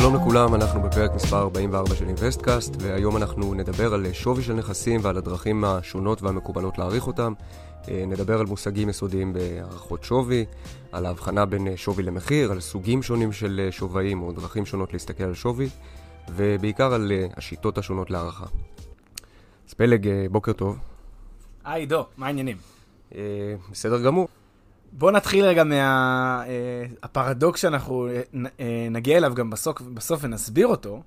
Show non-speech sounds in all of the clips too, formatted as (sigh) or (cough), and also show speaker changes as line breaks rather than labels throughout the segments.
שלום לכולם, אנחנו בפרק מספר 44 של אינוויסטקאסט, והיום אנחנו נדבר על שווי של נכסים ועל הדרכים השונות והמקובלות להעריך אותם. אה, נדבר על מושגים יסודיים בהערכות שווי, על ההבחנה בין אה, שווי למחיר, על סוגים שונים של אה, שווים או דרכים שונות להסתכל על שווי, ובעיקר על השיטות השונות להערכה. אז פלג, בוקר טוב.
היי עידו, מה העניינים?
בסדר גמור.
בוא נתחיל רגע מהפרדוקס שאנחנו נגיע אליו גם בסוף, בסוף ונסביר אותו.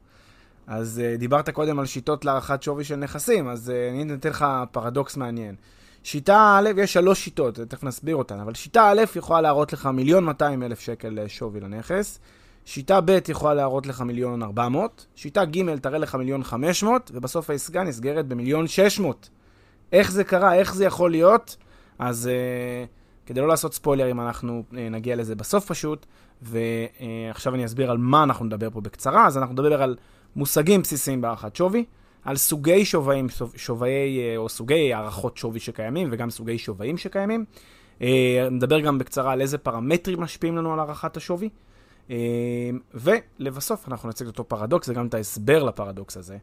אז דיברת קודם על שיטות להערכת שווי של נכסים, אז אני אתן לך פרדוקס מעניין. שיטה א', יש שלוש שיטות, תכף נסביר אותן, אבל שיטה א' יכולה להראות לך מיליון 200 אלף שקל שווי לנכס, שיטה ב' יכולה להראות לך מיליון 400, שיטה ג' תראה לך מיליון 500, ובסוף העסקה נסגרת במיליון 600. איך זה קרה, איך זה יכול להיות? אז uh, כדי לא לעשות ספוילרים, אנחנו uh, נגיע לזה בסוף פשוט, ועכשיו uh, אני אסביר על מה אנחנו נדבר פה בקצרה. אז אנחנו נדבר על מושגים בסיסיים בהערכת שווי, על סוגי שווים, שוויי, אה, או סוגי הערכות שווי שקיימים, וגם סוגי שווים שקיימים. אה, נדבר גם בקצרה על איזה פרמטרים משפיעים לנו על הערכת השווי. אה, ולבסוף אנחנו נציג את אותו פרדוקס, וגם את ההסבר לפרדוקס הזה.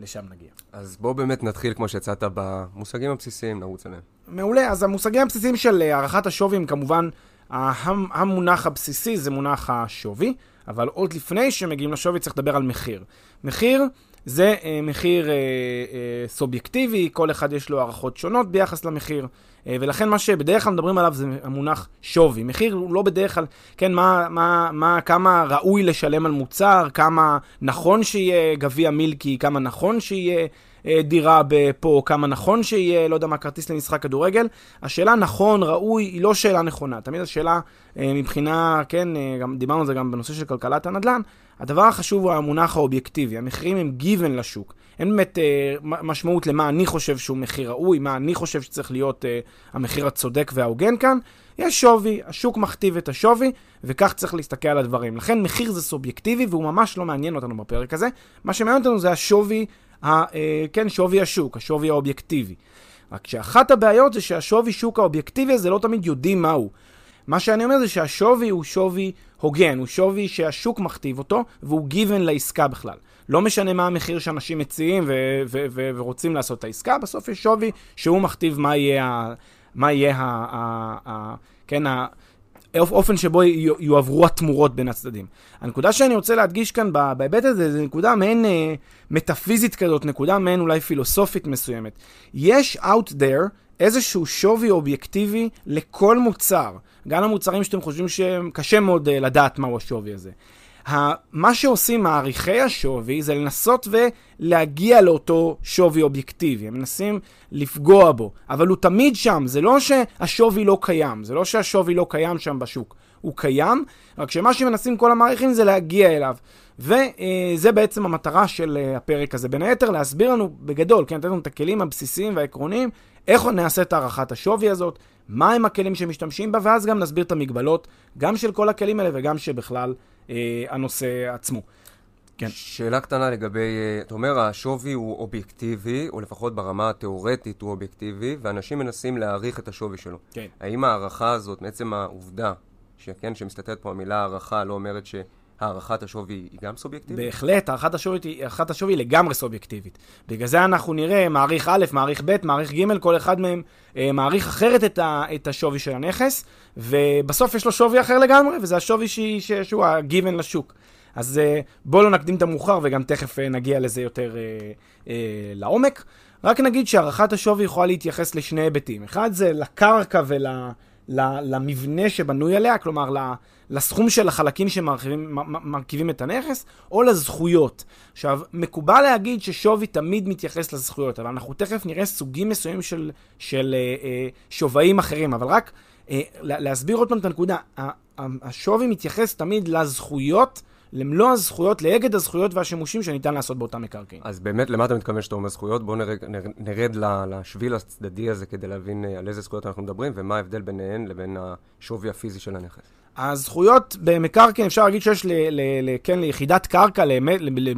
לשם נגיע.
אז בואו באמת נתחיל כמו שיצאת במושגים הבסיסיים, נרוץ עליהם.
מעולה, אז המושגים הבסיסיים של הערכת השווי הם כמובן, המונח הבסיסי זה מונח השווי, אבל עוד לפני שמגיעים לשווי צריך לדבר על מחיר. מחיר זה אה, מחיר אה, אה, סובייקטיבי, כל אחד יש לו הערכות שונות ביחס למחיר, אה, ולכן מה שבדרך כלל מדברים עליו זה המונח שווי. מחיר הוא לא בדרך כלל, כן, מה, מה, מה, כמה ראוי לשלם על מוצר, כמה נכון שיהיה גביע מילקי, כמה נכון שיהיה אה, דירה פה, כמה נכון שיהיה, לא יודע מה, כרטיס למשחק כדורגל. השאלה נכון, ראוי, היא לא שאלה נכונה. תמיד השאלה אה, מבחינה, כן, אה, גם דיברנו על זה גם בנושא של כלכלת הנדל"ן, הדבר החשוב הוא המונח האובייקטיבי. המחירים הם given לשוק. אין באמת אה, משמעות למה אני חושב שהוא מחיר ראוי, מה אני חושב שצריך להיות אה, המחיר הצודק וההוגן כאן. יש שווי, השוק מכתיב את השווי, וכך צריך להסתכל על הדברים. לכן מחיר זה סובייקטיבי, והוא ממש לא מעניין אותנו בפרק הזה. מה שמעניין אותנו זה השווי ה, אה, כן, שווי השוק, השווי האובייקטיבי. רק שאחת הבעיות זה שהשווי שוק האובייקטיבי הזה לא תמיד יודעים מהו. מה שאני אומר זה שהשווי הוא שווי הוגן, הוא שווי שהשוק מכתיב אותו, והוא גיוון לעסקה בכלל. לא משנה מה המחיר שאנשים מציעים ו- ו- ו- ורוצים לעשות את העסקה, בסוף יש שווי שהוא מכתיב מה יהיה, ה- מה יהיה ה- ה- ה- כן, ה- אופן שבו יועברו התמורות בין הצדדים. הנקודה שאני רוצה להדגיש כאן בהיבט הזה, זה נקודה מעין אה, מטאפיזית כזאת, נקודה מעין אולי פילוסופית מסוימת. יש out there איזשהו שווי אובייקטיבי לכל מוצר, גם למוצרים שאתם חושבים שקשה מאוד אה, לדעת מהו השווי הזה. מה שעושים מעריכי השווי זה לנסות ולהגיע לאותו שווי אובייקטיבי. הם מנסים לפגוע בו, אבל הוא תמיד שם. זה לא שהשווי לא קיים, זה לא שהשווי לא קיים שם בשוק. הוא קיים, רק שמה שמנסים כל המעריכים זה להגיע אליו. וזה בעצם המטרה של אה, הפרק הזה. בין היתר, להסביר לנו בגדול, כן, לתת לנו את הכלים הבסיסיים והעקרוניים, איך נעשה את הערכת השווי הזאת, מהם הכלים שמשתמשים בה, ואז גם נסביר את המגבלות, גם של כל הכלים האלה וגם שבכלל אה, הנושא עצמו.
כן. שאלה קטנה לגבי, אה, אתה אומר השווי הוא אובייקטיבי, או לפחות ברמה התיאורטית הוא אובייקטיבי, ואנשים מנסים להעריך את השווי שלו.
כן.
האם ההערכה הזאת, מעצם העובדה, שכן, שמסתתרת פה המילה הערכה, לא אומרת ש... הערכת השווי היא גם סובייקטיבית?
בהחלט, הערכת השווי, הערכת השווי היא לגמרי סובייקטיבית. בגלל זה אנחנו נראה מעריך א', מעריך ב', מעריך ג', כל אחד מהם אה, מעריך אחרת את, ה, את השווי של הנכס, ובסוף יש לו שווי אחר לגמרי, וזה השווי ש, ש, שהוא ה-given לשוק. אז אה, בואו לא נקדים את המאוחר, וגם תכף אה, נגיע לזה יותר אה, אה, לעומק. רק נגיד שהערכת השווי יכולה להתייחס לשני היבטים. אחד זה לקרקע ולמבנה שבנוי עליה, כלומר לסכום של החלקים שמרכיבים את הנכס, או לזכויות. עכשיו, מקובל להגיד ששווי תמיד מתייחס לזכויות, אבל אנחנו תכף נראה סוגים מסוימים של, של אה, אה, שווים אחרים, אבל רק אה, להסביר עוד פעם את הנקודה, השווי מתייחס תמיד לזכויות. למלוא הזכויות, לאגד הזכויות והשימושים שניתן לעשות באותם מקרקעין.
אז באמת, למה אתה מתכוון שאתה אומר זכויות? בואו נרד, נרד לשביל הצדדי הזה כדי להבין אה, על איזה זכויות אנחנו מדברים ומה ההבדל ביניהן לבין השווי הפיזי של הנכס.
הזכויות במקרקעין, אפשר להגיד שיש ל, ל, ל, כן, ליחידת קרקע,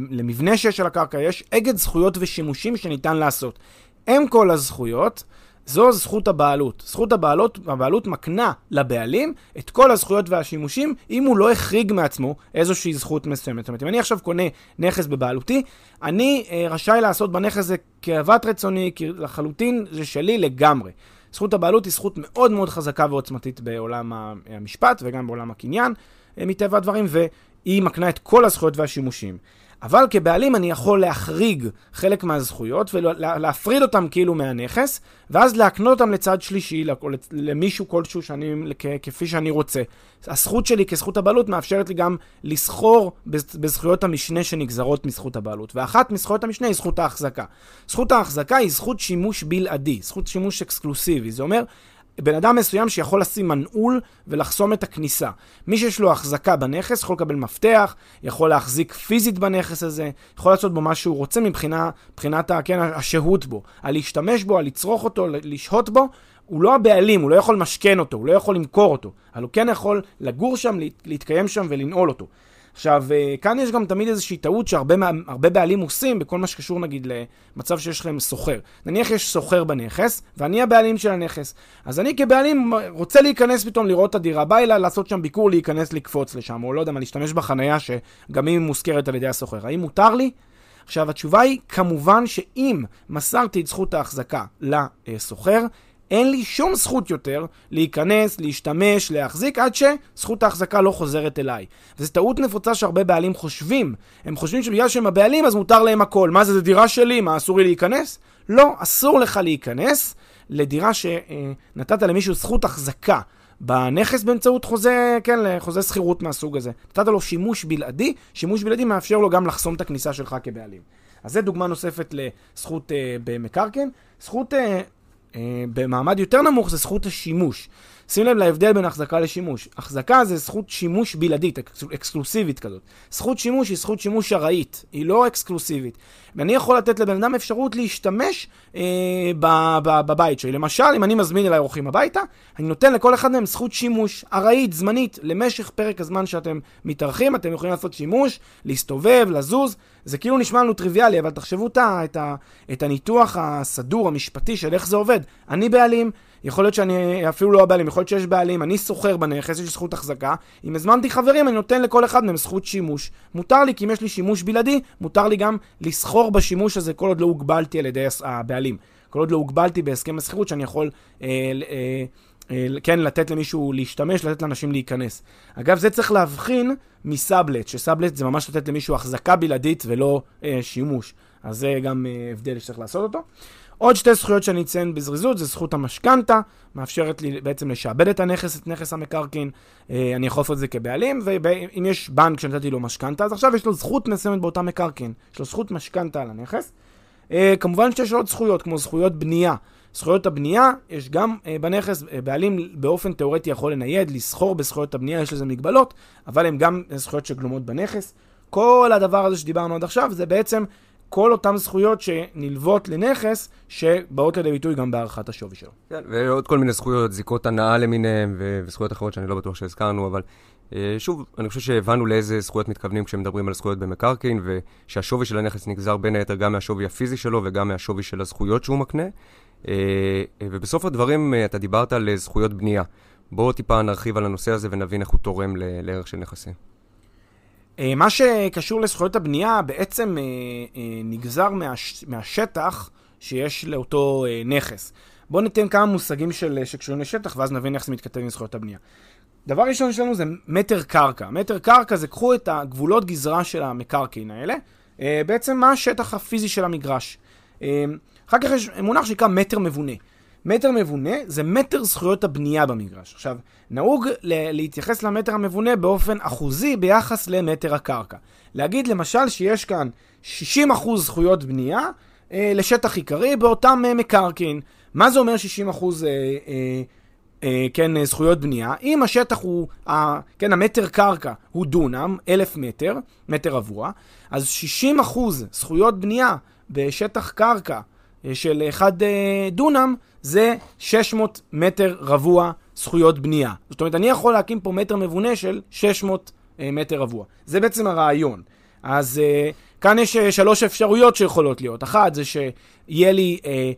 למבנה שיש על הקרקע, יש אגד זכויות ושימושים שניתן לעשות. הם כל הזכויות. זו זכות הבעלות. זכות הבעלות, הבעלות מקנה לבעלים את כל הזכויות והשימושים, אם הוא לא החריג מעצמו איזושהי זכות מסוימת. זאת אומרת, אם אני עכשיו קונה נכס בבעלותי, אני אה, רשאי לעשות בנכס הזה כאוות רצוני, כי לחלוטין זה שלי לגמרי. זכות הבעלות היא זכות מאוד מאוד חזקה ועוצמתית בעולם המשפט וגם בעולם הקניין, אה, מטבע הדברים, והיא מקנה את כל הזכויות והשימושים. אבל כבעלים אני יכול להחריג חלק מהזכויות ולהפריד אותם כאילו מהנכס, ואז להקנות אותם לצד שלישי, למישהו כלשהו שאני, כפי שאני רוצה. הזכות שלי כזכות הבעלות מאפשרת לי גם לסחור בזכויות המשנה שנגזרות מזכות הבעלות. ואחת מזכויות המשנה היא זכות ההחזקה. זכות ההחזקה היא זכות שימוש בלעדי, זכות שימוש אקסקלוסיבי. זה אומר, בן אדם מסוים שיכול לשים מנעול ולחסום את הכניסה. מי שיש לו החזקה בנכס יכול לקבל מפתח, יכול להחזיק פיזית בנכס הזה, יכול לעשות בו מה שהוא רוצה מבחינה, מבחינת כן, השהות בו, על להשתמש בו, על לצרוך אותו, לשהות בו. הוא לא הבעלים, הוא לא יכול למשכן אותו, הוא לא יכול למכור אותו, אבל הוא כן יכול לגור שם, להתקיים שם ולנעול אותו. עכשיו, אה, כאן יש גם תמיד איזושהי טעות שהרבה בעלים עושים בכל מה שקשור נגיד למצב שיש לכם סוחר. נניח יש סוחר בנכס, ואני הבעלים של הנכס. אז אני כבעלים רוצה להיכנס פתאום לראות את הדירה, בא אליי לעשות שם ביקור, להיכנס לקפוץ לשם, או לא יודע מה, להשתמש בחנייה שגם היא מוזכרת על ידי הסוחר. האם מותר לי? עכשיו, התשובה היא, כמובן שאם מסרתי את זכות ההחזקה לסוחר, אין לי שום זכות יותר להיכנס, להשתמש, להחזיק, עד שזכות ההחזקה לא חוזרת אליי. וזו טעות נפוצה שהרבה בעלים חושבים. הם חושבים שבגלל שהם הבעלים אז מותר להם הכל. מה זה, זה דירה שלי? מה, אסור לי להיכנס? לא, אסור לך להיכנס לדירה שנתת למישהו זכות החזקה. בנכס באמצעות חוזה, כן, חוזה שכירות מהסוג הזה. נתת לו שימוש בלעדי, שימוש בלעדי מאפשר לו גם לחסום את הכניסה שלך כבעלים. אז זו דוגמה נוספת לזכות אה, במקרקעין. זכות אה, במעמד יותר נמוך זה זכות השימוש. שים לב להבדל בין החזקה לשימוש. החזקה זה זכות שימוש בלעדית, אקסקלוסיבית כזאת. זכות שימוש היא זכות שימוש ארעית, היא לא אקסקלוסיבית. ואני יכול לתת לבן אדם אפשרות להשתמש אה, ב- ב- בבית שלי. למשל, אם אני מזמין אליי אורחים הביתה, אני נותן לכל אחד מהם זכות שימוש ארעית, זמנית, למשך פרק הזמן שאתם מתארחים, אתם יכולים לעשות שימוש, להסתובב, לזוז. זה כאילו נשמע לנו טריוויאלי, אבל תחשבו את, את, את הניתוח הסדור, המשפטי של איך זה עובד. אני בעלים, יכול להיות שאני אפילו לא הבעלים, יכול להיות שיש בעלים, אני סוחר בנכס, יש לי זכות החזקה. אם הזמנתי חברים, אני נותן לכל אחד מהם זכות שימוש. מותר לי, כי אם יש לי שימוש בלעדי, מותר לי גם לסחור בשימוש הזה כל עוד לא הוגבלתי על ידי הבעלים. כל עוד לא הוגבלתי בהסכם השכירות שאני יכול... אה, אה, אה, כן, לתת למישהו להשתמש, לתת לאנשים להיכנס. אגב, זה צריך להבחין מסאבלט, שסאבלט זה ממש לתת למישהו החזקה בלעדית ולא אה, שימוש. אז זה גם אה, הבדל שצריך לעשות אותו. עוד שתי זכויות שאני אציין בזריזות, זה זכות המשכנתה, מאפשרת לי בעצם לשעבד את הנכס, את נכס המקרקעין, אה, אני לעשות את זה כבעלים, ואם יש בנק שנתתי לו משכנתה, אז עכשיו יש לו זכות מסוימת באותה מקרקעין, יש לו זכות משכנתה על הנכס. אה, כמובן שיש עוד זכויות, כמו זכויות בנייה. זכויות הבנייה, יש גם uh, בנכס, בעלים באופן תיאורטי יכול לנייד, לסחור בזכויות הבנייה, יש לזה מגבלות, אבל הן גם זכויות שגלומות בנכס. כל הדבר הזה שדיברנו עד עכשיו זה בעצם כל אותן זכויות שנלוות לנכס, שבאות לידי ביטוי גם בהערכת השווי שלו.
כן, ועוד כל מיני זכויות, זיקות הנאה למיניהם, וזכויות אחרות שאני לא בטוח שהזכרנו, אבל אה, שוב, אני חושב שהבנו לאיזה זכויות מתכוונים כשמדברים על זכויות במקרקעין, ושהשווי של הנכס נגזר בין היתר גם מהשווי הפיזי שלו וגם מהשווי של הזכויות שהוא מקנה. אה, אה, ובסוף הדברים אתה דיברת על זכויות בנייה. בואו טיפה נרחיב על הנושא הזה ונבין איך הוא תורם לערך של נכסים.
אה, מה שקשור לזכויות הבנייה בעצם אה, אה, נגזר מהש, מהשטח שיש לאותו נכס. בואו ניתן כמה מושגים של, שקשורים לשטח ואז נבין איך זה מתכתב עם זכויות הבנייה. דבר ראשון שלנו זה מטר קרקע. מטר קרקע זה קחו את הגבולות גזרה של המקרקעין האלה, בעצם מה השטח הפיזי של המגרש. אחר כך יש מונח שנקרא מטר מבונה. מטר מבונה זה מטר זכויות הבנייה במגרש. עכשיו, נהוג להתייחס למטר המבונה באופן אחוזי ביחס למטר הקרקע. להגיד למשל שיש כאן 60% זכויות בנייה אה, לשטח עיקרי באותם אה, מקרקעין. מה זה אומר 60% אה, אה, אה, כן, אה, זכויות בנייה? אם השטח הוא, אה, כן, המטר קרקע הוא דונם, 1,000 מטר, מטר רבוע, אז 60% זכויות בנייה בשטח קרקע של 1 אה, דונם, זה 600 מטר רבוע זכויות בנייה. זאת אומרת, אני יכול להקים פה מטר מבונה של 600 אה, מטר רבוע. זה בעצם הרעיון. אז אה, כאן יש אה, שלוש אפשרויות שיכולות להיות. אחת זה שיהיה לי אה,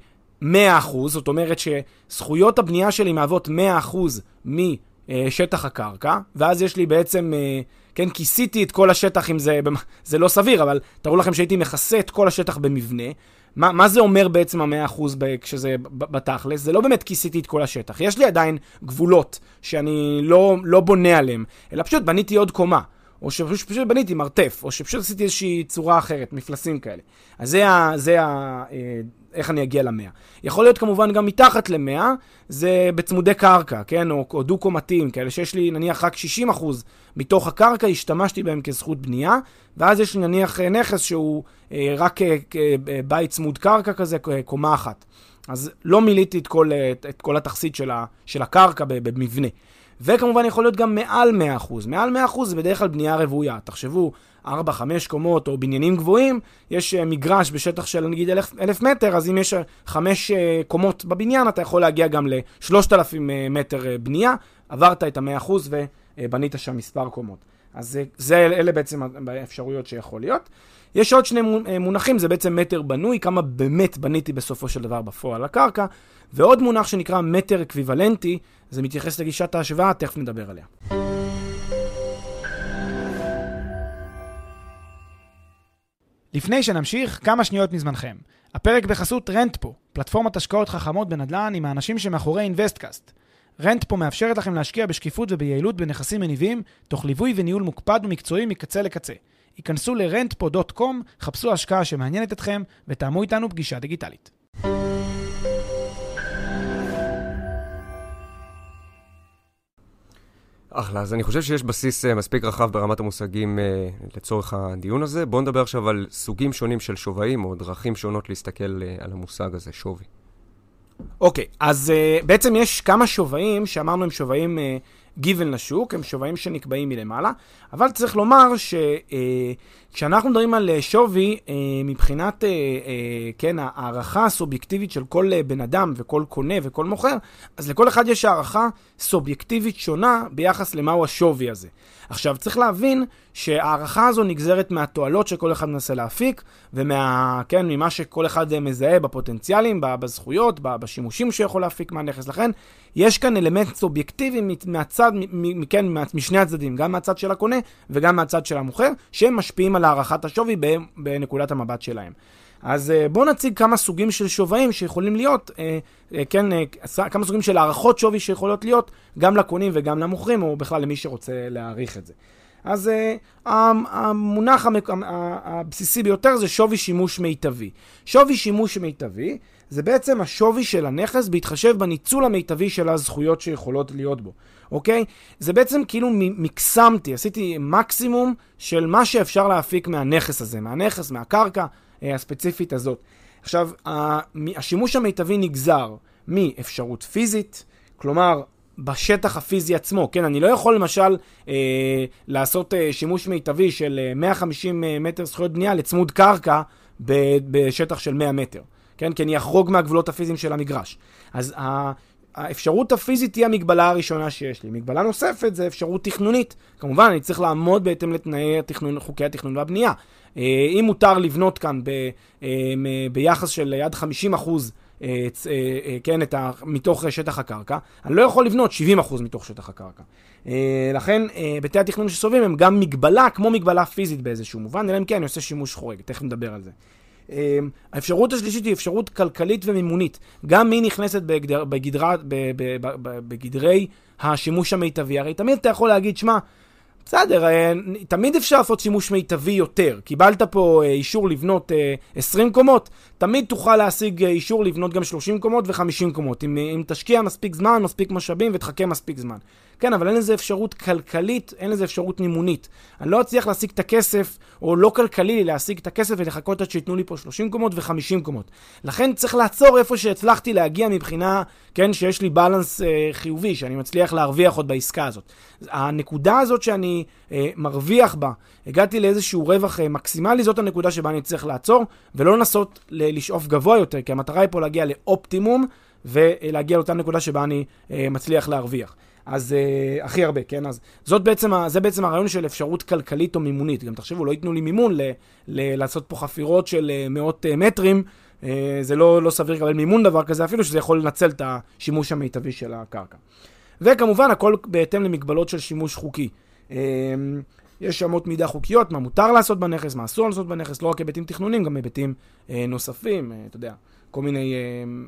100%, זאת אומרת שזכויות הבנייה שלי מהוות 100% משטח הקרקע, ואז יש לי בעצם, אה, כן, כיסיתי את כל השטח אם זה, זה לא סביר, אבל תראו לכם שהייתי מכסה את כל השטח במבנה. מה, מה זה אומר בעצם המאה אחוז כשזה בתכלס? זה לא באמת כיסיתי את כל השטח. יש לי עדיין גבולות שאני לא, לא בונה עליהם, אלא פשוט בניתי עוד קומה. או שפשוט בניתי מרתף, או שפשוט עשיתי איזושהי צורה אחרת, מפלסים כאלה. אז זה ה... זה ה אה, איך אני אגיע למאה. יכול להיות כמובן גם מתחת למאה, זה בצמודי קרקע, כן? או, או דו-קומתיים, כאלה שיש לי נניח רק 60% מתוך הקרקע, השתמשתי בהם כזכות בנייה, ואז יש לי נניח אה, נכס שהוא אה, רק אה, אה, בית צמוד קרקע כזה, אה, קומה אחת. אז לא מילאתי את את, את כל התכסית של, ה, של הקרקע במבנה. וכמובן יכול להיות גם מעל 100%. מעל 100% זה בדרך כלל בנייה רוויה. תחשבו, 4-5 קומות או בניינים גבוהים, יש uh, מגרש בשטח של נגיד 1,000 מטר, אז אם יש 5 uh, אה, קומות בבניין, אתה יכול להגיע גם ל-3,000 uh, מטר בנייה, עברת את ה-100% ובנית שם מספר קומות. אז זה, אלה בעצם האפשרויות שיכול להיות. יש עוד שני מונחים, זה בעצם מטר בנוי, כמה באמת בניתי בסופו של דבר בפועל לקרקע, ועוד מונח שנקרא מטר אקוויוולנטי, זה מתייחס לגישת ההשוואה, תכף נדבר עליה. לפני שנמשיך, כמה שניות מזמנכם. הפרק בחסות רנטפו, פלטפורמת השקעות חכמות בנדל"ן עם האנשים שמאחורי אינוויסטקאסט. רנטפו מאפשרת לכם להשקיע בשקיפות וביעילות בנכסים מניבים, תוך ליווי וניהול מוקפד ומקצועי מקצה לקצה. היכנסו ל-rentpo.com, חפשו השקעה שמעניינת אתכם ותאמו איתנו פגישה דיגיטלית.
אחלה, אז אני חושב שיש בסיס אה, מספיק רחב ברמת המושגים אה, לצורך הדיון הזה. בואו נדבר עכשיו על סוגים שונים של שווים, או דרכים שונות להסתכל אה, על המושג הזה, שווי.
אוקיי, okay, אז uh, בעצם יש כמה שווים שאמרנו הם שווים uh, גיוון לשוק, הם שווים שנקבעים מלמעלה, אבל צריך לומר שכשאנחנו אה, מדברים על אה, שווי, אה, מבחינת, כן, הערכה הסובייקטיבית של כל בן אדם וכל קונה וכל מוכר, אז לכל אחד יש הערכה סובייקטיבית שונה ביחס למהו השווי הזה. עכשיו, צריך להבין שההערכה הזו נגזרת מהתועלות שכל אחד מנסה להפיק, ומה, כן, ממה שכל אחד מזהה בפוטנציאלים, בזכויות, בשימושים שיכול להפיק מהנכס. לכן, יש כאן אלמנט סובייקטיבי מהצד, כן, משני הצדדים, גם מהצד של הקונה וגם מהצד של המוכר, שהם משפיעים על הערכת השווי בנקודת המבט שלהם. אז אה, בואו נציג כמה סוגים של שווים שיכולים להיות, אה, אה, כן, כמה סוגים של הערכות שווי שיכולות להיות גם לקונים וגם למוכרים, או בכלל למי שרוצה להעריך את זה. אז המונח. הבסיסי ביותר זה שווי שימוש מיטבי. שווי שימוש מיטבי זה בעצם השווי של הנכס בהתחשב בניצול המיטבי של הזכויות שיכולות להיות בו, אוקיי? זה בעצם כאילו מקסמתי, עשיתי מקסימום של מה שאפשר להפיק מהנכס הזה, מהנכס, מהקרקע אה, הספציפית הזאת. עכשיו, השימוש המיטבי נגזר מאפשרות פיזית, כלומר, בשטח הפיזי עצמו, כן? אני לא יכול למשל אה, לעשות אה, שימוש מיטבי של אה, 150 אה, מטר זכויות בנייה לצמוד קרקע בשטח של 100 מטר, כן? כי אני אחרוג מהגבולות הפיזיים של המגרש. אז האפשרות הפיזית היא המגבלה הראשונה שיש לי. מגבלה נוספת זה אפשרות תכנונית. כמובן, אני צריך לעמוד בהתאם לתנאי התכנון, חוקי התכנון והבנייה. אה, אם מותר לבנות כאן ב, אה, ביחס של עד 50 אחוז אה, כן, את ה, מתוך שטח הקרקע, אני לא יכול לבנות 70% מתוך שטח הקרקע. לכן, בתי התכנון שסובבים הם גם מגבלה, כמו מגבלה פיזית באיזשהו מובן, אלא אם כן אני עושה שימוש חורג, תכף נדבר על זה. האפשרות השלישית היא אפשרות כלכלית ומימונית. גם היא נכנסת בגדר, בגדרה, בגדרי השימוש המיטבי. הרי תמיד אתה יכול להגיד, שמע, בסדר, אה, תמיד אפשר לעשות שימוש מיטבי יותר. קיבלת פה אה, אישור לבנות 20 קומות, תמיד תוכל להשיג אישור לבנות גם 30 קומות ו-50 קומות. אם, אם תשקיע מספיק זמן, מספיק משאבים ותחכה מספיק זמן. כן, אבל אין לזה אפשרות כלכלית, אין לזה אפשרות מימונית. אני לא אצליח להשיג את הכסף, או לא כלכלי לי להשיג את הכסף ולחכות עד שייתנו לי פה 30 קומות ו-50 קומות. לכן צריך לעצור איפה שהצלחתי להגיע מבחינה, כן, שיש לי בלנס אה, חיובי, שאני מצליח להרוויח עוד בעסקה הזאת. הנקודה הזאת שאני אה, מרוויח בה, הגעתי לאיזשהו רווח אה, מקסימלי, זאת הנקודה שבה אני צריך לעצור, ולא לנסות לשאוף גבוה יותר, כי המטרה היא פה להגיע לאופטימום, ולהגיע לאותה נקודה שבה אני אה, מצליח להרוויח. אז uh, הכי הרבה, כן? אז זאת בעצם, זה בעצם הרעיון של אפשרות כלכלית או מימונית. גם תחשבו, לא ייתנו לי מימון ל, ל, לעשות פה חפירות של uh, מאות uh, מטרים, uh, זה לא, לא סביר לקבל מימון דבר כזה, אפילו שזה יכול לנצל את השימוש המיטבי של הקרקע. וכמובן, הכל בהתאם למגבלות של שימוש חוקי. Uh, יש אמות מידה חוקיות, מה מותר לעשות בנכס, מה אסור לעשות בנכס, לא רק היבטים תכנוניים, גם היבטים uh, נוספים, uh, אתה יודע. כל מיני אה,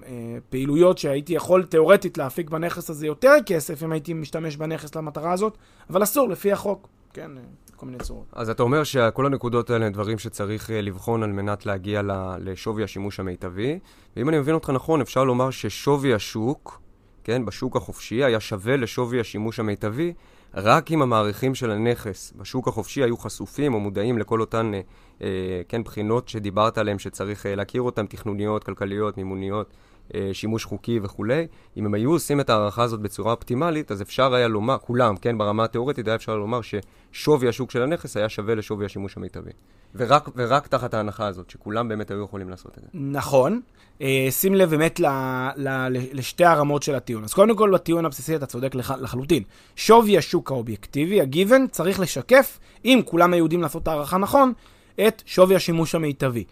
אה, פעילויות שהייתי יכול תאורטית להפיק בנכס הזה יותר כסף אם הייתי משתמש בנכס למטרה הזאת, אבל אסור לפי החוק, כן, אה, כל מיני צורות.
אז אתה אומר שכל הנקודות האלה הם דברים שצריך אה, לבחון על מנת להגיע לשווי השימוש המיטבי, ואם אני מבין אותך נכון, אפשר לומר ששווי השוק, כן, בשוק החופשי, היה שווה לשווי השימוש המיטבי, רק אם המעריכים של הנכס בשוק החופשי היו חשופים או מודעים לכל אותן אה, אה, כן, בחינות שדיברת עליהן שצריך אה, להכיר אותן, תכנוניות, כלכליות, מימוניות, שימוש חוקי וכולי. אם הם היו עושים את ההערכה הזאת בצורה אופטימלית, אז אפשר היה לומר, כולם, כן, ברמה התיאורטית, היה אפשר לומר ששווי השוק של הנכס היה שווה לשווי השימוש המיטבי. ורק, ורק תחת ההנחה הזאת, שכולם באמת היו יכולים לעשות את זה.
נכון. אה, שים לב באמת ל, ל, לשתי הרמות של הטיעון. אז קודם כל, בטיעון הבסיסי אתה צודק לח, לחלוטין. שווי השוק האובייקטיבי, הגיוון, צריך לשקף, אם כולם היו יודעים לעשות את ההערכה נכון, את שווי השימוש המיטבי.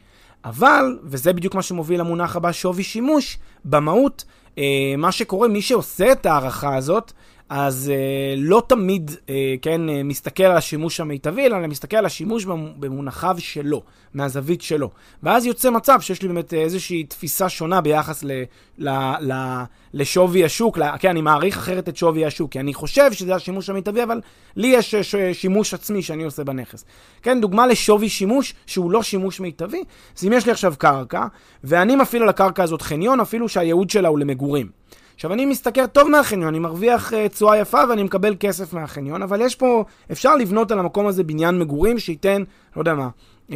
אבל, וזה בדיוק מה שמוביל למונח הבא, שווי שימוש, במהות, אה, מה שקורה, מי שעושה את ההערכה הזאת, אז אה, לא תמיד, אה, כן, אה, מסתכל על השימוש המיטבי, אלא מסתכל על השימוש במונחיו שלו, מהזווית שלו. ואז יוצא מצב שיש לי באמת איזושהי תפיסה שונה ביחס ל, ל, ל, לשווי השוק, ל, כן, אני מעריך אחרת את שווי השוק, כי אני חושב שזה השימוש המיטבי, אבל לי יש ש, שימוש עצמי שאני עושה בנכס. כן, דוגמה לשווי שימוש שהוא לא שימוש מיטבי, אז אם יש לי עכשיו קרקע, ואני מפעיל על הקרקע הזאת חניון, אפילו שהייעוד שלה הוא למגורים. עכשיו, אני משתכר טוב מהחניון, אני מרוויח uh, תשואה יפה ואני מקבל כסף מהחניון, אבל יש פה, אפשר לבנות על המקום הזה בניין מגורים שייתן, לא יודע מה, uh,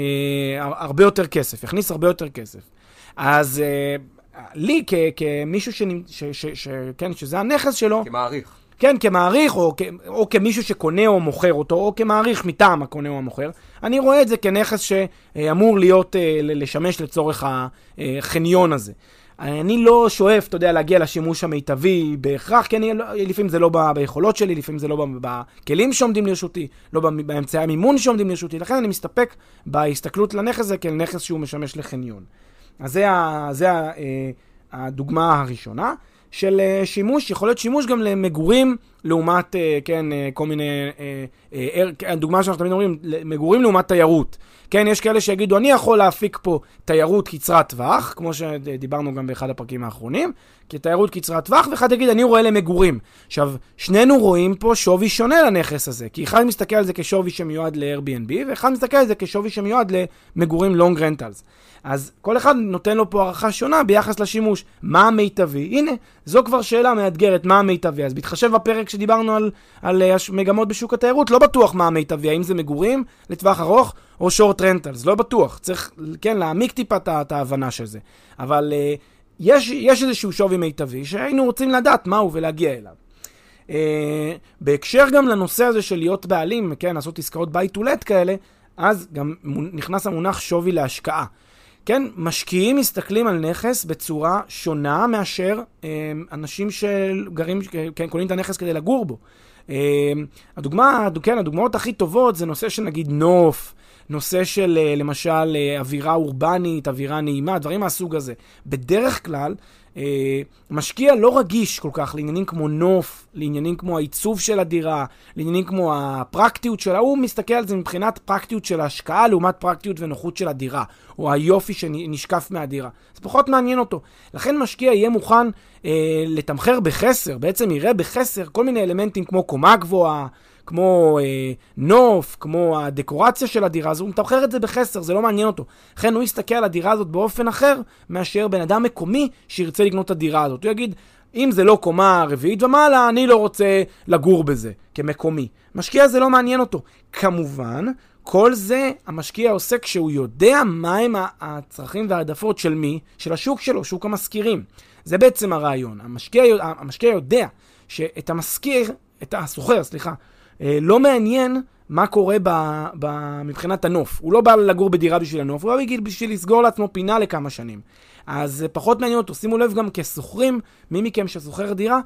הרבה יותר כסף, יכניס הרבה יותר כסף. אז uh, לי, כ, כמישהו ש, ש, ש, ש, כן, שזה הנכס שלו...
כמעריך.
כן, כמעריך, או, או כמישהו שקונה או מוכר אותו, או כמעריך מטעם הקונה או המוכר, אני רואה את זה כנכס שאמור להיות, לשמש לצורך החניון הזה. אני לא שואף, אתה יודע, להגיע לשימוש המיטבי בהכרח, כי אני, לא, לפעמים זה לא ביכולות שלי, לפעמים זה לא בכלים שעומדים לרשותי, לא באמצעי המימון שעומדים לרשותי, לכן אני מסתפק בהסתכלות לנכס הזה כאל נכס שהוא משמש לחניון. אז זה, ה, זה ה, אה, הדוגמה הראשונה. של אה, שימוש, יכול להיות שימוש גם למגורים לעומת, אה, כן, כל מיני, הדוגמה שאנחנו תמיד אומרים, מגורים לעומת תיירות. כן, יש כאלה שיגידו, אני יכול להפיק פה תיירות קצרת טווח, כמו שדיברנו גם באחד הפרקים האחרונים, כתיירות קצרת טווח, ואחד יגיד, אני רואה למגורים. עכשיו, שנינו רואים פה שווי שונה לנכס הזה, כי אחד מסתכל על זה כשווי שמיועד ל-Airbnb, ואחד מסתכל על זה כשווי שמיועד למגורים long rentals. אז כל אחד נותן לו פה הערכה שונה ביחס לשימוש. מה המיטבי? הנה, זו כבר שאלה מאתגרת, מה המיטבי? אז בהתחשב בפרק שדיברנו על, על אה, מגמות בשוק התיירות, לא בטוח מה המיטבי, האם זה מגורים לטווח ארוך או שורט רנטלס, לא בטוח. צריך, כן, להעמיק טיפה את ההבנה של זה. אבל uh, יש, יש איזשהו שווי מיטבי שהיינו רוצים לדעת מהו ולהגיע אליו. Uh, בהקשר גם לנושא הזה של להיות בעלים, כן, לעשות עסקאות ביי טו לט כאלה, אז גם נכנס המונח שווי להשקעה. כן, משקיעים מסתכלים על נכס בצורה שונה מאשר אה, אנשים שגרים, כן, קונים את הנכס כדי לגור בו. אה, הדוגמה, כן, הדוגמאות הכי טובות זה נושא של נגיד נוף, נושא של אה, למשל אווירה אורבנית, אווירה נעימה, דברים מהסוג הזה. בדרך כלל, אה, משקיע לא רגיש כל כך לעניינים כמו נוף, לעניינים כמו העיצוב של הדירה, לעניינים כמו הפרקטיות שלה, הוא מסתכל על זה מבחינת פרקטיות של ההשקעה לעומת פרקטיות ונוחות של הדירה, או היופי שנשקף מהדירה. זה פחות מעניין אותו. לכן משקיע יהיה מוכן אה, לתמחר בחסר, בעצם יראה בחסר כל מיני אלמנטים כמו קומה גבוהה, כמו אה, נוף, כמו הדקורציה של הדירה הזו, הוא מתמחר את זה בחסר, זה לא מעניין אותו. לכן הוא יסתכל על הדירה הזאת באופן אחר מאשר בן אדם מקומי שירצה לקנות את הדירה הזאת. הוא יגיד, אם זה לא קומה רביעית ומעלה, אני לא רוצה לגור בזה כמקומי. משקיע זה לא מעניין אותו. כמובן, כל זה המשקיע עושה כשהוא יודע מהם הצרכים והעדפות של מי? של השוק שלו, שוק המשכירים. זה בעצם הרעיון. המשקיע, המשקיע יודע שאת המשכיר, את הסוחר, סליחה, לא מעניין מה קורה ב, ב, מבחינת הנוף. הוא לא בא לגור בדירה בשביל הנוף, הוא בא בשביל לסגור לעצמו פינה לכמה שנים. אז זה פחות מעניין אותו. שימו לב גם כשוכרים, מי מכם ששוכר דירה,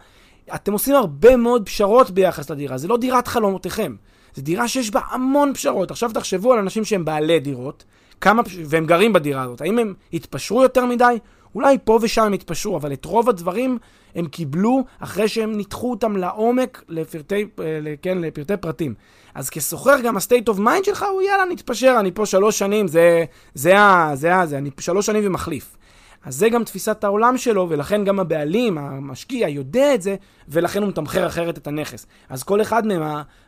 אתם עושים הרבה מאוד פשרות ביחס לדירה. זה לא דירת חלומותיכם. זו דירה שיש בה המון פשרות. עכשיו תחשבו על אנשים שהם בעלי דירות, כמה, והם גרים בדירה הזאת. האם הם התפשרו יותר מדי? אולי פה ושם הם התפשרו, אבל את רוב הדברים הם קיבלו אחרי שהם ניתחו אותם לעומק לפרטי, אה, כן, לפרטי פרטים. אז כסוחר גם ה-state of mind שלך הוא יאללה נתפשר, אני פה שלוש שנים, זה, זה, זה, זה, זה, אני שלוש שנים ומחליף. אז זה גם תפיסת העולם שלו, ולכן גם הבעלים, המשקיע, יודע את זה, ולכן הוא מתמחר אחרת את הנכס. אז כל אחד מהם,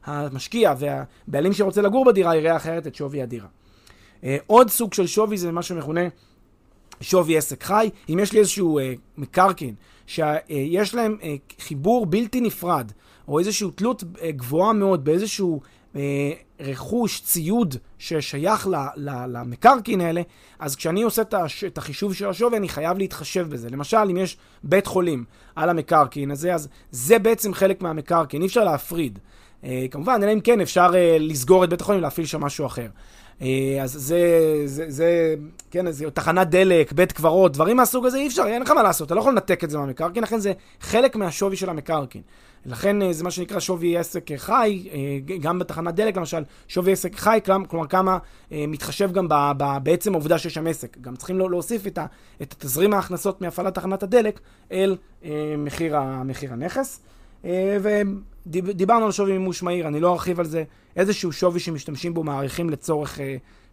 המשקיע והבעלים שרוצה לגור בדירה, יראה אחרת את שווי הדירה. אה, עוד סוג של שווי זה מה שמכונה שווי עסק חי. אם יש לי איזשהו אה, מקרקעין, שיש להם אה, חיבור בלתי נפרד, או איזושהי תלות אה, גבוהה מאוד באיזשהו אה, רכוש, ציוד ששייך למקרקעין האלה, אז כשאני עושה את החישוב של השווי, אני חייב להתחשב בזה. למשל, אם יש בית חולים על המקרקעין הזה, אז זה בעצם חלק מהמקרקעין, אי אפשר להפריד. אה, כמובן, אלא אם כן אפשר אה, לסגור את בית החולים ולהפעיל שם משהו אחר. אז זה, זה, זה, כן, זה תחנת דלק, בית קברות, דברים מהסוג הזה אי אפשר, אין לך מה לעשות, אתה לא יכול לנתק את זה מהמקרקעין, לכן זה חלק מהשווי של המקרקעין. לכן אה, זה מה שנקרא שווי עסק חי, אה, גם בתחנת דלק למשל, שווי עסק חי, כלומר כמה אה, מתחשב גם ב, ב, בעצם העובדה שיש שם עסק. גם צריכים להוסיף את, ה, את תזרים ההכנסות מהפעלת תחנת הדלק אל מחיר, מחיר הנכס. ודיברנו על שווי מימוש מהיר, אני לא ארחיב על זה. איזשהו שווי שמשתמשים בו מעריכים לצורך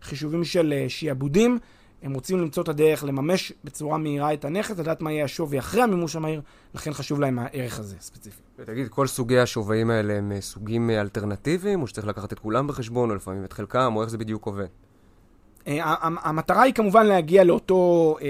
חישובים של שיעבודים. הם רוצים למצוא את הדרך לממש בצורה מהירה את הנכס, לדעת מה יהיה השווי אחרי המימוש המהיר, לכן חשוב להם הערך הזה ספציפי.
ותגיד, כל סוגי השווים האלה הם אה, סוגים אה, אלטרנטיביים, או שצריך לקחת את כולם בחשבון, או לפעמים את חלקם, או איך זה בדיוק עובד?
Uh, המטרה היא כמובן להגיע לאותו, uh,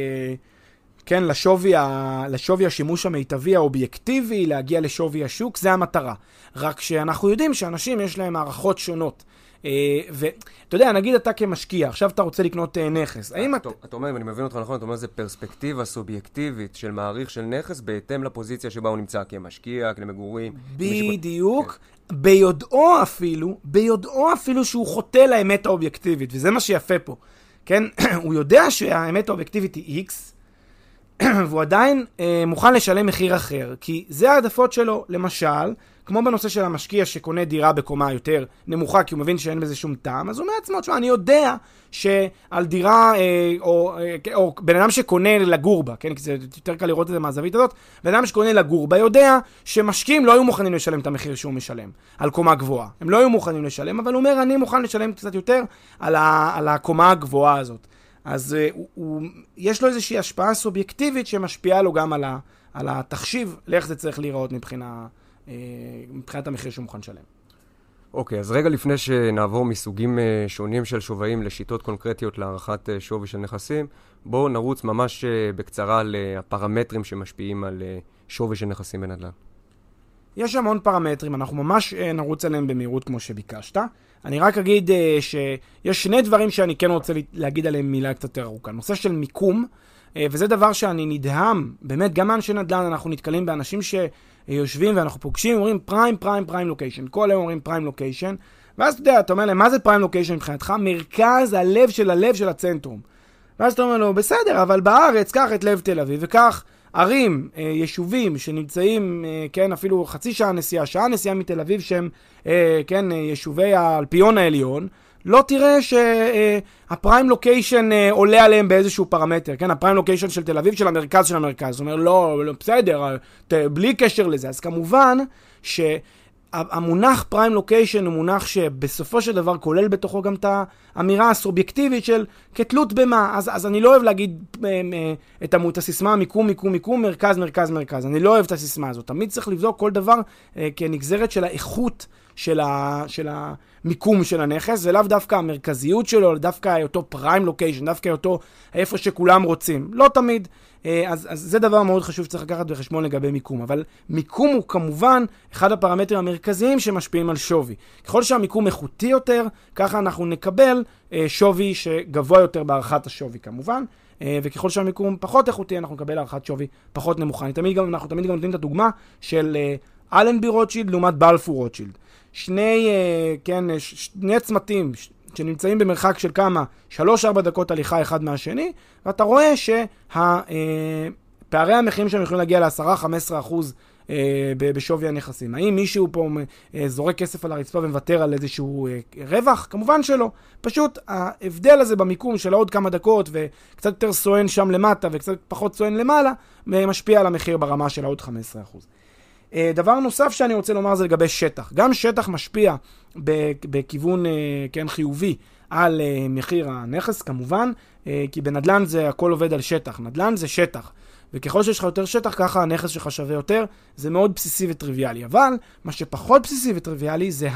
כן, לשווי, ה, לשווי השימוש המיטבי האובייקטיבי, להגיע לשווי השוק, זה המטרה. רק שאנחנו יודעים שאנשים יש להם הערכות שונות. אה, ואתה יודע, נגיד אתה כמשקיע, עכשיו אתה רוצה לקנות אה, נכס. האם
אתה... אתה אומר, אם אני מבין אותך נכון, אתה אומר, זה פרספקטיבה סובייקטיבית של מעריך של נכס בהתאם לפוזיציה שבה הוא נמצא כמשקיע, כמגורים.
בדיוק. כן. ביודעו אפילו, ביודעו אפילו שהוא חוטא לאמת האובייקטיבית, וזה מה שיפה פה. כן, (clears throat) הוא יודע שהאמת האובייקטיבית היא X, (clears throat) והוא עדיין אה, מוכן לשלם מחיר אחר, כי זה העדפות שלו. למשל, כמו בנושא של המשקיע שקונה דירה בקומה יותר נמוכה, כי הוא מבין שאין בזה שום טעם, אז הוא אומר לעצמו, תשמע, אני יודע שעל דירה, אה, או, אה, או בן אדם שקונה לגור בה, כן, כי זה יותר קל לראות את זה מהזווית הזאת, בן אדם שקונה לגור בה יודע שמשקיעים לא היו מוכנים לשלם את המחיר שהוא משלם על קומה גבוהה. הם לא היו מוכנים לשלם, אבל הוא אומר, אני מוכן לשלם קצת יותר על, ה, על הקומה הגבוהה הזאת. אז uh, הוא, הוא, יש לו איזושהי השפעה סובייקטיבית שמשפיעה לו גם על, ה, על התחשיב לאיך זה צריך להיראות מבחינה, uh, מבחינת המחיר שהוא מוכן לשלם.
אוקיי, okay, אז רגע לפני שנעבור מסוגים uh, שונים של שווים לשיטות קונקרטיות להערכת שווי של נכסים, בואו נרוץ ממש בקצרה על הפרמטרים שמשפיעים על שווי של נכסים בנדל"ן.
יש המון פרמטרים, אנחנו ממש נרוץ עליהם במהירות כמו שביקשת. אני רק אגיד uh, שיש שני דברים שאני כן רוצה להגיד עליהם מילה קצת יותר ארוכה. נושא של מיקום, uh, וזה דבר שאני נדהם, באמת, גם מאנשי נדל"ן אנחנו נתקלים באנשים שיושבים ואנחנו פוגשים, אומרים פריים, פריים, פריים לוקיישן. כל היום אומרים פריים לוקיישן, ואז אתה יודע, אתה אומר להם, מה זה פריים לוקיישן מבחינתך? מרכז הלב של הלב של הצנטרום. ואז אתה אומר לו, בסדר, אבל בארץ, קח את לב תל אביב וקח ערים, אה, יישובים שנמצאים, אה, כן, אפילו חצי שעה נסיעה, שעה נסיעה מתל אביב, שהם, אה, כן, יישובי האלפיון העליון, לא תראה שהפריים לוקיישן עולה עליהם באיזשהו פרמטר, כן? הפריים לוקיישן של תל אביב של המרכז של המרכז. זאת אומרת, לא, לא בסדר, בלי קשר לזה. אז כמובן ש... המונח פריים לוקיישן הוא מונח שבסופו של דבר כולל בתוכו גם את האמירה הסובייקטיבית של כתלות במה. אז, אז אני לא אוהב להגיד אה, אה, את, את הסיסמה מיקום, מיקום, מיקום, מרכז, מרכז, מרכז. אני לא אוהב את הסיסמה הזאת. תמיד צריך לבדוק כל דבר אה, כנגזרת של האיכות של, ה, של המיקום של הנכס, ולאו דווקא המרכזיות שלו, דווקא אותו פריים לוקיישן, דווקא אותו איפה שכולם רוצים. לא תמיד. אה, אז, אז זה דבר מאוד חשוב שצריך לקחת בחשבון לגבי מיקום. אבל מיקום הוא כמובן אחד הפרמטרים המרכזיים שמשפיעים על שווי. ככל שהמיקום איכותי יותר, ככה אנחנו נקבל אה, שווי שגבוה יותר בהערכת השווי כמובן. אה, וככל שהמיקום פחות איכותי, אנחנו נקבל הערכת שווי פחות נמוכה. אני תמיד גם, אנחנו תמיד גם נותנים את הדוגמה של אלנבי רוטשילד לעומת בלפור רוטשילד. שני, כן, שני צמתים שנמצאים במרחק של כמה? 3-4 דקות הליכה אחד מהשני, ואתה רואה שפערי המחירים שהם יכולים להגיע ל-10-15 אחוז אה, בשווי הנכסים. האם מישהו פה אה, זורק כסף על הרצפה ומוותר על איזשהו אה, רווח? כמובן שלא. פשוט ההבדל הזה במיקום של עוד כמה דקות וקצת יותר סואן שם למטה וקצת פחות סואן למעלה, משפיע על המחיר ברמה של העוד 15%. דבר נוסף שאני רוצה לומר זה לגבי שטח. גם שטח משפיע בכיוון כן, חיובי על מחיר הנכס כמובן, כי בנדל"ן זה הכל עובד על שטח. נדל"ן זה שטח. וככל שיש לך יותר שטח, ככה הנכס שלך שווה יותר. זה מאוד בסיסי וטריוויאלי. אבל מה שפחות בסיסי וטריוויאלי זה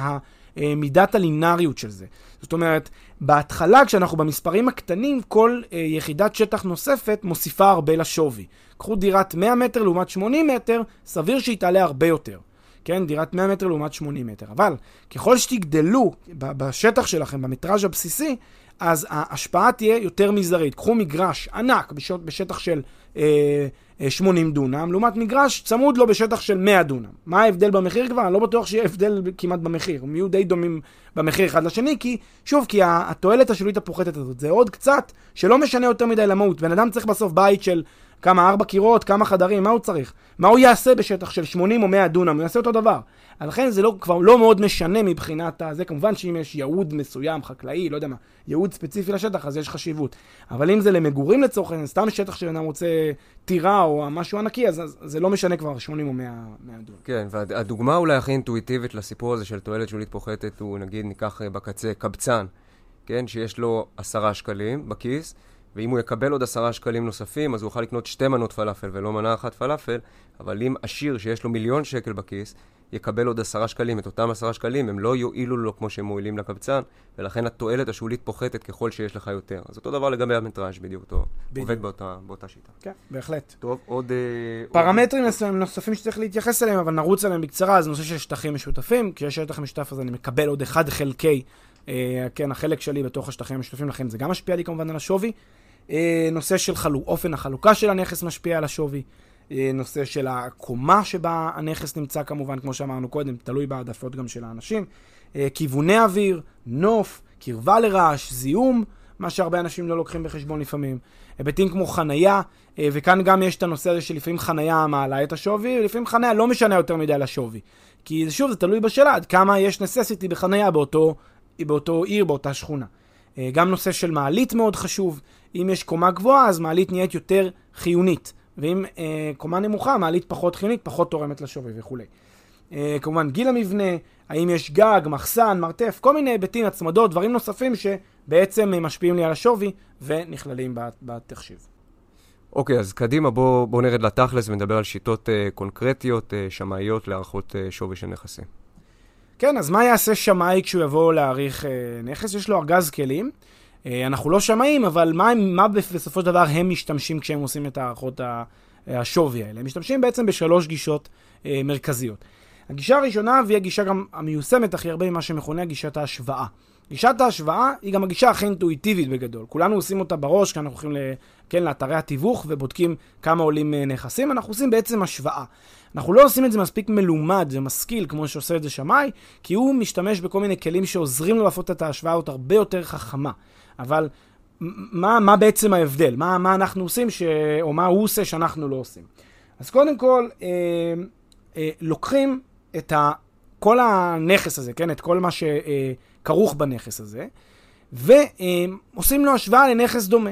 מידת הלינאריות של זה. זאת אומרת, בהתחלה, כשאנחנו במספרים הקטנים, כל אה, יחידת שטח נוספת מוסיפה הרבה לשווי. קחו דירת 100 מטר לעומת 80 מטר, סביר שהיא תעלה הרבה יותר. כן, דירת 100 מטר לעומת 80 מטר. אבל ככל שתגדלו בשטח שלכם, במטראז' הבסיסי, אז ההשפעה תהיה יותר מזערית. קחו מגרש ענק בשטח של אה, 80 אה, דונם, לעומת מגרש צמוד לו בשטח של 100 דונם. מה ההבדל במחיר כבר? אני לא בטוח שיהיה הבדל כמעט במחיר. הם יהיו די דומים במחיר אחד לשני, כי, שוב, כי התועלת השולית הפוחתת הזאת זה עוד קצת שלא משנה יותר מדי למהות. בן אדם צריך בסוף בית של כמה, ארבע קירות, כמה חדרים, מה הוא צריך? מה הוא יעשה בשטח של 80 או 100 דונם? הוא יעשה אותו דבר. לכן זה לא, כבר לא מאוד משנה מבחינת הזה. כמובן שאם יש ייעוד מסוים, חקלאי, לא יודע מה, ייעוד ספציפי לשטח, אז יש חשיבות. אבל אם זה למגורים לצורך העניין, סתם שטח שבן אדם רוצה טירה או משהו ענקי, אז, אז זה לא משנה כבר 80 או 100, 100 דונם.
כן, והדוגמה אולי הכי אינטואיטיבית לסיפור הזה של תועלת שולית פוחתת, הוא נגיד ניקח אה, בקצה קבצן, כן, שיש לו עשרה שקלים בכיס. ואם הוא יקבל עוד עשרה שקלים נוספים, אז הוא יוכל לקנות שתי מנות פלאפל ולא מנה אחת פלאפל, אבל אם עשיר שיש לו מיליון שקל בכיס, יקבל עוד עשרה שקלים, את אותם עשרה שקלים, הם לא יועילו לו כמו שהם מועילים לקבצן, ולכן התועלת השולית פוחתת ככל שיש לך יותר. אז אותו דבר לגבי המטראז' בדיוק, אותו בדיוק. עובד באותה, באותה שיטה.
כן, בהחלט.
טוב, עוד... אה,
פרמטרים עוד... נוספים שצריך להתייחס אליהם, אבל נרוץ עליהם בקצרה, אז נושא של שטחים משותפים, כשיש שטח משותף אז אני מקבל עוד אחד חלקי, אה, כן, החלק שלי בתוך השטחים המשותפים, לכן זה גם משפיע לי כמובן על השווי. אה, נושא של חלו, אופן החלוקה של הנכס משפיע על השווי. אה, נושא של הקומה שבה הנכס נמצא כמובן, כמו שאמרנו קודם, תלוי בהעדפות גם של האנשים. אה, כיווני אוויר, נוף, קרבה לרעש, זיהום, מה שהרבה אנשים לא לוקחים בחשבון לפעמים. היבטים כמו חנייה, וכאן גם יש את הנושא הזה שלפעמים חנייה מעלה את השווי, ולפעמים חנייה לא משנה יותר מדי לשווי. כי שוב, זה תלוי בשאלה עד כמה יש נססיטי בחנייה באותו, באותו עיר, באותה שכונה. גם נושא של מעלית מאוד חשוב. אם יש קומה גבוהה, אז מעלית נהיית יותר חיונית. ואם אה, קומה נמוכה, מעלית פחות חיונית, פחות תורמת לשווי וכולי. אה, כמובן, גיל המבנה, האם יש גג, מחסן, מרתף, כל מיני היבטים, הצמדות, דברים נוספים שבעצם אה, משפיעים לי על השווי ונכללים בתחשיב.
אוקיי, אז קדימה, בואו בוא נרד לתכלס ונדבר על שיטות uh, קונקרטיות, uh, שמאיות להערכות uh, שווי של נכסים.
כן, אז מה יעשה שמאי כשהוא יבוא להעריך uh, נכס? יש לו ארגז כלים. אה, אנחנו לא שמאים, אבל מה, מה בסופו של דבר הם משתמשים כשהם עושים את הערכות השווי האלה? הם משתמשים בעצם בשלוש גישות אה, מרכזיות. הגישה הראשונה, והיא הגישה גם המיושמת הכי הרבה ממה שמכונה גישת ההשוואה. גישת ההשוואה היא גם הגישה הכי אינטואיטיבית בגדול. כולנו עושים אותה בראש, כי אנחנו הולכים ל, כן, לאתרי התיווך ובודקים כמה עולים אה, נכסים, אנחנו עושים בעצם השוואה. אנחנו לא עושים את זה מספיק מלומד ומשכיל כמו שעושה את זה שמאי, כי הוא משתמש בכל מיני כלים שעוזרים לו לעשות את ההשוואה הזאת הרבה יותר חכמה. אבל מה, מה בעצם ההבדל? מה, מה אנחנו עושים, ש... או מה הוא עושה שאנחנו לא עושים? אז קודם כל, אה, אה, לוקחים את ה, כל הנכס הזה, כן? את כל מה שכרוך בנכס הזה, ועושים לו השוואה לנכס דומה.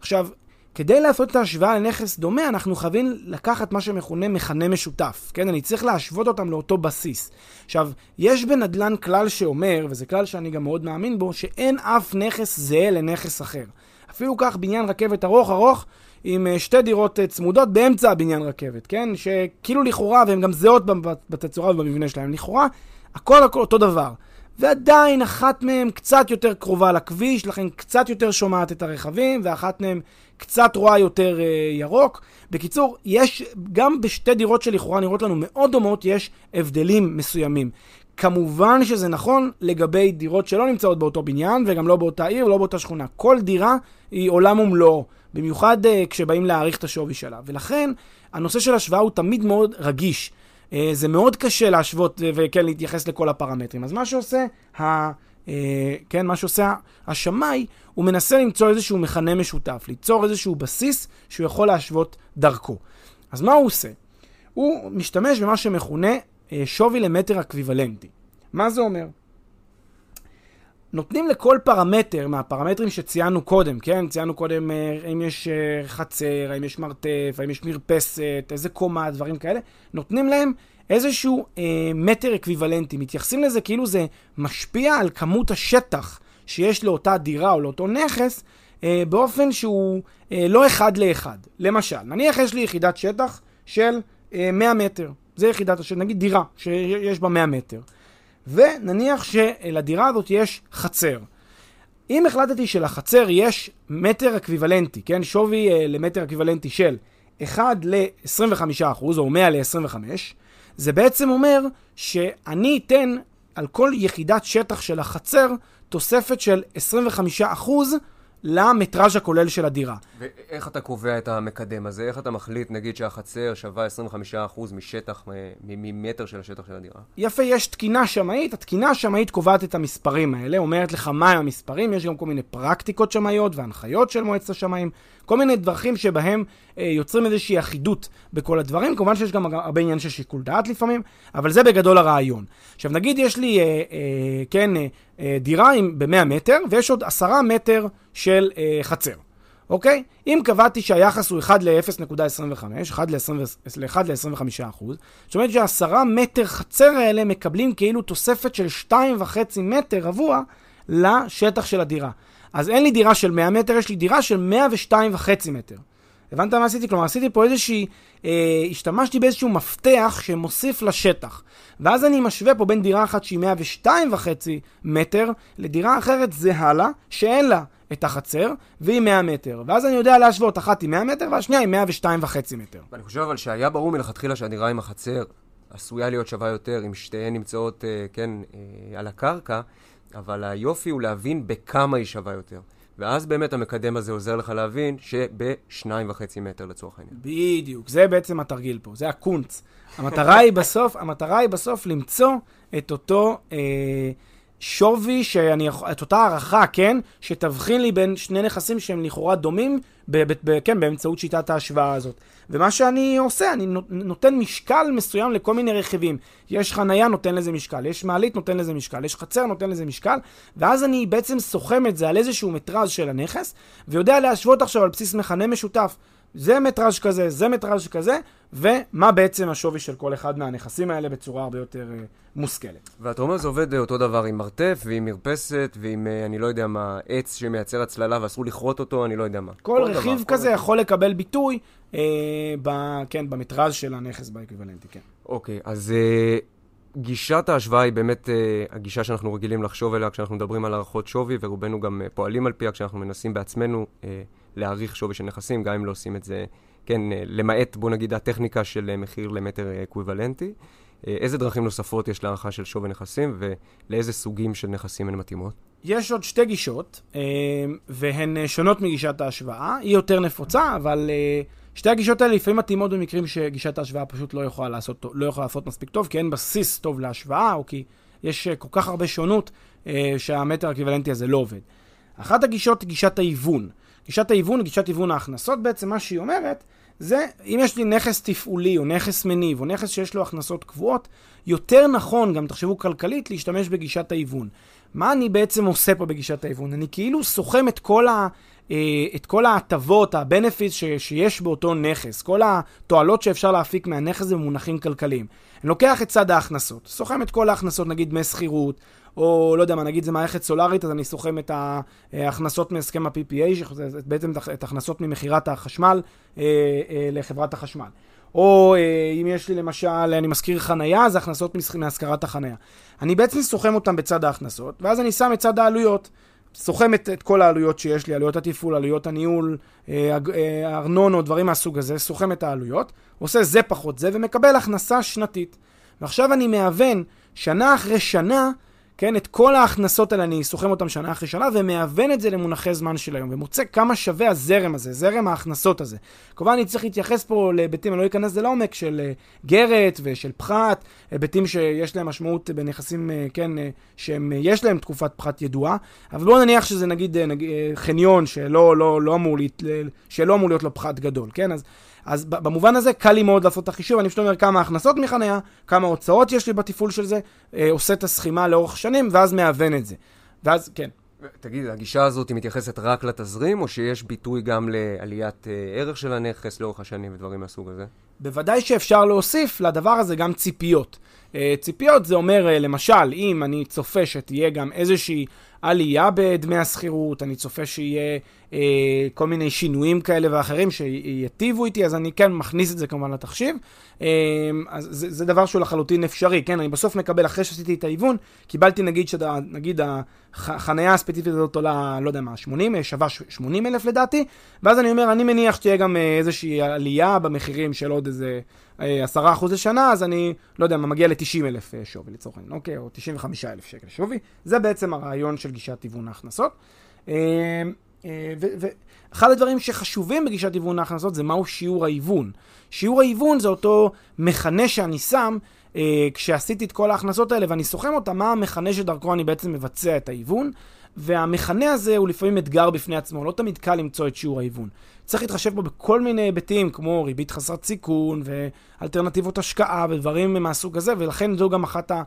עכשיו, כדי לעשות את ההשוואה לנכס דומה, אנחנו חייבים לקחת מה שמכונה מכנה משותף, כן? אני צריך להשוות אותם לאותו בסיס. עכשיו, יש בנדל"ן כלל שאומר, וזה כלל שאני גם מאוד מאמין בו, שאין אף נכס זהה לנכס אחר. אפילו כך בניין רכבת ארוך ארוך, עם אה, שתי דירות אה, צמודות באמצע הבניין רכבת, כן? שכאילו לכאורה, והן גם זהות בתצורה ובמבנה שלהן, לכאורה הכל הכל אותו דבר. ועדיין אחת מהן קצת יותר קרובה לכביש, לכן קצת יותר שומעת את הרכבים, ואחת מהן קצת רואה יותר אה, ירוק. בקיצור, יש, גם בשתי דירות שלכאורה נראות לנו מאוד דומות, יש הבדלים מסוימים. כמובן שזה נכון לגבי דירות שלא נמצאות באותו בניין, וגם לא באותה עיר ולא באותה שכונה. כל דירה היא עולם ומלואו, במיוחד uh, כשבאים להעריך את השווי שלה. ולכן, הנושא של השוואה הוא תמיד מאוד רגיש. Uh, זה מאוד קשה להשוות uh, וכן להתייחס לכל הפרמטרים. אז מה שעושה, ה, uh, כן, מה שעושה השמאי, הוא מנסה למצוא איזשהו מכנה משותף, ליצור איזשהו בסיס שהוא יכול להשוות דרכו. אז מה הוא עושה? הוא משתמש במה שמכונה אה, שווי למטר אקוויוולנטי. מה זה אומר? נותנים לכל פרמטר מהפרמטרים שציינו קודם, כן? ציינו קודם אה, האם יש אה, חצר, האם יש מרתף, האם יש מרפסת, איזה קומה, דברים כאלה. נותנים להם איזשהו אה, מטר אקוויוולנטי. מתייחסים לזה כאילו זה משפיע על כמות השטח שיש לאותה דירה או לאותו נכס אה, באופן שהוא אה, לא אחד לאחד. למשל, נניח יש לי יחידת שטח של אה, 100 מטר. זה יחידת השטח, נגיד דירה שיש בה 100 מטר. ונניח שלדירה הזאת יש חצר. אם החלטתי שלחצר יש מטר אקוויוולנטי, כן? שווי אה, למטר אקוויוולנטי של 1 ל-25% או 100 ל-25, זה בעצם אומר שאני אתן על כל יחידת שטח של החצר תוספת של 25% למטראז' הכולל של הדירה.
ואיך אתה קובע את המקדם הזה? איך אתה מחליט, נגיד, שהחצר שווה 25% משטח, ממטר של השטח של הדירה?
יפה, יש תקינה שמאית, התקינה השמאית קובעת את המספרים האלה, אומרת לך מהם המספרים, יש גם כל מיני פרקטיקות שמאיות והנחיות של מועצת השמאים, כל מיני דרכים שבהם אה, יוצרים איזושהי אחידות בכל הדברים. כמובן שיש גם הרבה עניין של שיקול דעת לפעמים, אבל זה בגדול הרעיון. עכשיו נגיד יש לי, אה, אה, כן, אה, דירה ב-100 מטר, ויש עוד 10 מטר של אה, חצר. אוקיי? אם קבעתי שהיחס הוא 1 ל-0.25, 1 ל-25 אחוז, זאת אומרת שעשרה מטר חצר האלה מקבלים כאילו תוספת של 2.5 מטר רבוע לשטח של הדירה. אז אין לי דירה של 100 מטר, יש לי דירה של 102.5 מטר. הבנת מה עשיתי? כלומר, עשיתי פה איזושהי, אה, השתמשתי באיזשהו מפתח שמוסיף לשטח. ואז אני משווה פה בין דירה אחת שהיא 102.5 מטר, לדירה אחרת זהה לה, שאין לה את החצר, והיא 100 מטר. ואז אני יודע להשוות, אחת היא 100 מטר והשנייה היא 102.5 מטר.
ואני חושב אבל שהיה ברור מלכתחילה שהדירה עם החצר עשויה להיות שווה יותר אם שתיהן נמצאות, אה, כן, אה, על הקרקע, אבל היופי הוא להבין בכמה היא שווה יותר. ואז באמת המקדם הזה עוזר לך להבין שבשניים וחצי מטר לצורך העניין.
בדיוק, זה בעצם התרגיל פה, זה הקונץ. המטרה היא בסוף, המטרה היא בסוף למצוא את אותו אה, שווי, שאני, את אותה הערכה, כן, שתבחין לי בין שני נכסים שהם לכאורה דומים, ב, ב, ב, כן, באמצעות שיטת ההשוואה הזאת. ומה שאני עושה, אני נותן משקל מסוים לכל מיני רכיבים. יש חנייה, נותן לזה משקל, יש מעלית, נותן לזה משקל, יש חצר, נותן לזה משקל, ואז אני בעצם סוכם את זה על איזשהו מטראז' של הנכס, ויודע להשוות עכשיו על בסיס מכנה משותף. זה מטראז' כזה, זה מטראז' כזה, ומה בעצם השווי של כל אחד מהנכסים האלה בצורה הרבה יותר uh, מושכלת.
ואתה אומר זה עובד אותו דבר עם מרתף ועם מרפסת ועם, uh, אני לא יודע מה, עץ שמייצר הצללה ואסור לכרות אותו, אני לא יודע מה.
כל, כל רכיב דבר, כזה כל יכול לקבל ביטוי, uh, ב, כן, במטראז' של הנכס באקוויוולנטי, כן.
אוקיי, אז... Uh... גישת ההשוואה היא באמת uh, הגישה שאנחנו רגילים לחשוב עליה כשאנחנו מדברים על הערכות שווי, ורובנו גם uh, פועלים על פיה כשאנחנו מנסים בעצמנו uh, להעריך שווי של נכסים, גם אם לא עושים את זה, כן, אה, למעט, בוא נגיד, הטכניקה של אה, מחיר למטר אה, אקוויוולנטי. איזה דרכים נוספות יש להערכה של שווי נכסים, ולאיזה סוגים של נכסים הן מתאימות?
יש עוד שתי גישות, והן שונות מגישת ההשוואה. היא יותר נפוצה, אבל שתי הגישות האלה לפעמים מתאימות במקרים שגישת ההשוואה פשוט לא יכולה לעשות, לא יכולה לעשות מספיק טוב, כי אין בסיס טוב להשוואה, או כי יש כל כך הרבה שונות שהמטר האקוויוולנטי הזה לא עובד. אחת הגישות היא גישת ההיוון. גישת ההיוון, גישת היוון ההכנסות, בעצם מה שהיא אומרת, זה אם יש לי נכס תפעולי או נכס מניב או נכס שיש לו הכנסות קבועות, יותר נכון, גם תחשבו כלכלית, להשתמש בגישת ההיוון. מה אני בעצם עושה פה בגישת ההיוון? אני כאילו סוכם את כל ה... אה, את כל ההטבות, ה-benefits שיש באותו נכס, כל התועלות שאפשר להפיק מהנכס במונחים כלכליים. אני לוקח את צד ההכנסות, סוכם את כל ההכנסות, נגיד דמי שכירות, או לא יודע מה, נגיד זה מערכת סולארית, אז אני סוכם את ההכנסות מהסכם ה-PPA, בעצם את ההכנסות ממכירת החשמל אה, אה, לחברת החשמל. או אה, אם יש לי למשל, אני משכיר חנייה, זה הכנסות מהשכרת החנייה. אני בעצם סוכם אותם בצד ההכנסות, ואז אני שם את צד העלויות. סוכם את, את כל העלויות שיש לי, עלויות התפעול, עלויות הניהול, אה, אה, ארנונות, דברים מהסוג הזה, סוכם את העלויות, עושה זה פחות זה, ומקבל הכנסה שנתית. ועכשיו אני מהוון שנה אחרי שנה כן, את כל ההכנסות האלה אני סוכם אותם שנה אחרי שנה ומהוון את זה למונחי זמן של היום ומוצא כמה שווה הזרם הזה, זרם ההכנסות הזה. כמובן אני צריך להתייחס פה להיבטים, אני לא אכנס לעומק, של uh, גרת ושל פחת, היבטים שיש להם משמעות בנכסים, uh, כן, uh, שיש להם תקופת פחת ידועה, אבל בואו נניח שזה נגיד, נגיד חניון שלא לא, לא אמור, להת, שלא אמור להיות לו פחת גדול, כן? אז אז במובן הזה קל לי מאוד לעשות את החישוב, אני פשוט אומר כמה הכנסות מחניה, כמה הוצאות יש לי בתפעול של זה, אה, עושה את הסכימה לאורך שנים, ואז מהוון את זה. ואז, כן.
תגיד, הגישה הזאת היא מתייחסת רק לתזרים, או שיש ביטוי גם לעליית אה, ערך של הנכס לאורך השנים ודברים מהסוג הזה?
בוודאי שאפשר להוסיף לדבר הזה גם ציפיות. אה, ציפיות זה אומר, אה, למשל, אם אני צופה שתהיה גם איזושהי עלייה בדמי השכירות, אני צופה שיהיה אה, כל מיני שינויים כאלה ואחרים שיטיבו איתי, אז אני כן מכניס את זה כמובן לתחשיב. אה, אז זה, זה דבר שהוא לחלוטין אפשרי, כן? אני בסוף מקבל, אחרי שעשיתי את ההיוון, קיבלתי נגיד, שדה, נגיד החנייה הספציפית הזאת עולה, לא יודע מה, 80, אה, שווה 80 אלף לדעתי, ואז אני אומר, אני מניח שתהיה גם איזושהי עלייה במחירים של עוד איזה... 10% אה, לשנה, אז אני, לא יודע, מה, מגיע ל-90 אלף שווי לצורך העניין, אוקיי? או 95 אלף שקל שווי. זה בעצם הרעיון של גישת היוון ההכנסות. אה, ואחד הדברים שחשובים בגישת היוון ההכנסות זה מהו שיעור ההיוון. שיעור ההיוון זה אותו מכנה שאני שם אה, כשעשיתי את כל ההכנסות האלה ואני סוכם אותה, מה המכנה שדרכו אני בעצם מבצע את ההיוון. והמכנה הזה הוא לפעמים אתגר בפני עצמו, לא תמיד קל למצוא את שיעור ההיוון. צריך להתחשב בו בכל מיני היבטים, כמו ריבית חסרת סיכון, ואלטרנטיבות השקעה, ודברים מהסוג הזה, ולכן זו גם אחת ה,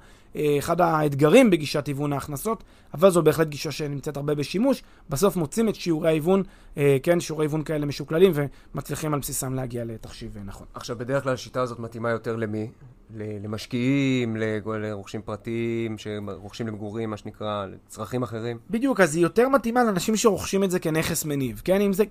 אחד האתגרים בגישת היוון ההכנסות, אבל זו בהחלט גישה שנמצאת הרבה בשימוש. בסוף מוצאים את שיעורי ההיוון, אה, כן, שיעורי היוון כאלה משוקללים, ומצליחים על בסיסם להגיע לתחשיב נכון.
עכשיו, בדרך כלל השיטה הזאת מתאימה יותר למי? למשקיעים, לרוכשים פרטיים, שרוכשים למגורים, מה שנקרא, לצרכים אחרים?
בדיוק, אז היא יותר מתאימה לאנשים שרוכשים את זה כנכס מניב. כן, אם זה...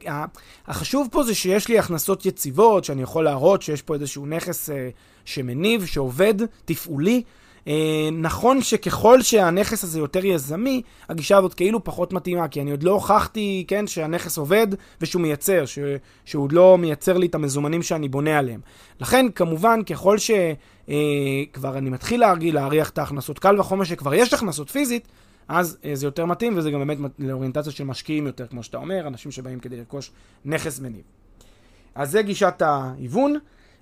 החשוב פה זה שיש לי הכנסות יציבות, שאני יכול להראות שיש פה איזשהו נכס אה, שמניב, שעובד, תפעולי. אה, נכון שככל שהנכס הזה יותר יזמי, הגישה הזאת כאילו פחות מתאימה, כי אני עוד לא הוכחתי, כן, שהנכס עובד ושהוא מייצר, ש, שהוא עוד לא מייצר לי את המזומנים שאני בונה עליהם. לכן, כמובן, ככל שכבר אה, אני מתחיל להרגיל להריח את ההכנסות, קל וחומר שכבר יש הכנסות פיזית, אז אה, זה יותר מתאים, וזה גם באמת לאוריינטציה של משקיעים יותר, כמו שאתה אומר, אנשים שבאים כדי לרכוש נכס מניב. אז זה גישת ההיוון.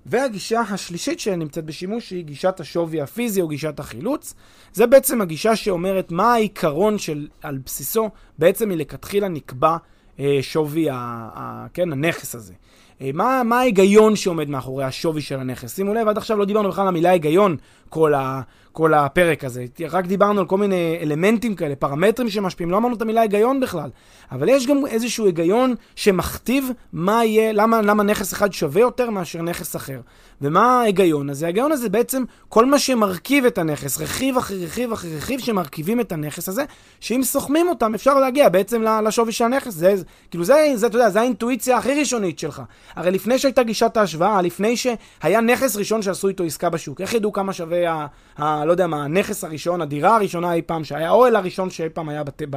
והגישה השלישית שנמצאת בשימוש היא גישת השווי הפיזי או גישת החילוץ. זה בעצם הגישה שאומרת מה העיקרון של, על בסיסו בעצם מלכתחילה נקבע אה, שווי ה, ה, כן, הנכס הזה. אה, מה, מה ההיגיון שעומד מאחורי השווי של הנכס? שימו לב, עד עכשיו לא דיברנו בכלל על המילה היגיון כל, ה, כל הפרק הזה. רק דיברנו על כל מיני אלמנטים כאלה, פרמטרים שמשפיעים, לא אמרנו את המילה היגיון בכלל. אבל יש גם איזשהו היגיון שמכתיב מה יהיה, למה, למה נכס אחד שווה יותר מאשר נכס אחר. ומה ההיגיון הזה? ההיגיון הזה בעצם כל מה שמרכיב את הנכס, רכיב אחרי רכיב אחרי רכיב שמרכיבים את הנכס הזה, שאם סוכמים אותם אפשר להגיע בעצם לשווי של הנכס. זה, כאילו זה, זה, אתה יודע, זה האינטואיציה הכי ראשונית שלך. הרי לפני שהייתה גישת ההשוואה, לפני שהיה נכס ראשון שעשו איתו עסקה בשוק, איך ידעו כמה שווה ה... ה לא יודע מה, הנכס הראשון, הדירה הראשונה אי פעם, שהיה האוהל הראשון שאי פעם היה בת, ב,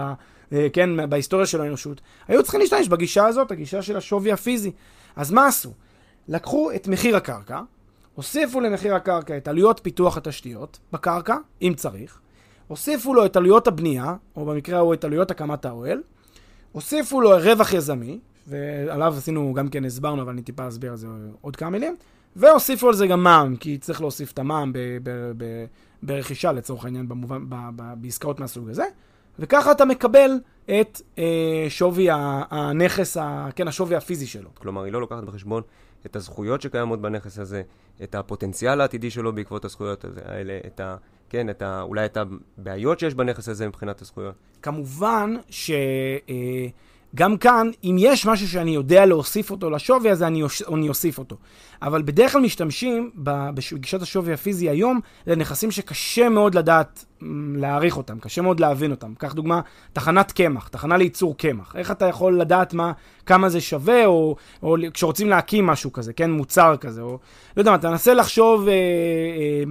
אה, כן, בהיסטוריה של האנושות, היו צריכים להשתמש בגישה הזאת, הגישה של השווי הפיזי. אז מה עשו? לקחו את מחיר הקרקע, הוסיפו למחיר הקרקע את עלויות פיתוח התשתיות בקרקע, אם צריך, הוסיפו לו את עלויות הבנייה, או במקרה ההוא את עלויות הקמת האוהל, הוסיפו לו רווח יזמי, ועליו עשינו, גם כן הסברנו, אבל אני טיפה אסביר על זה עוד כמה מילים, והוסיפו על זה גם מע"מ, כי צריך להוסיף את המע"מ ברכישה לצורך העניין, במובן, ב, ב, בעסקאות מהסוג הזה, וככה אתה מקבל את אה, שווי הנכס, ה, כן, השווי הפיזי שלו.
כלומר, היא לא לוקחת בחשבון את הזכויות שקיימות בנכס הזה, את הפוטנציאל העתידי שלו בעקבות הזכויות האלה, את ה... כן, את ה, אולי את הבעיות שיש בנכס הזה מבחינת הזכויות.
כמובן ש... אה, גם כאן, אם יש משהו שאני יודע להוסיף אותו לשווי, אז אני, אני אוסיף אותו. אבל בדרך כלל משתמשים בגישת השווי הפיזי היום לנכסים שקשה מאוד לדעת להעריך אותם, קשה מאוד להבין אותם. קח דוגמה, תחנת קמח, תחנה לייצור קמח. איך אתה יכול לדעת מה, כמה זה שווה, או, או כשרוצים להקים משהו כזה, כן, מוצר כזה, או לא יודע מה, תנסה לחשוב... אה, אה,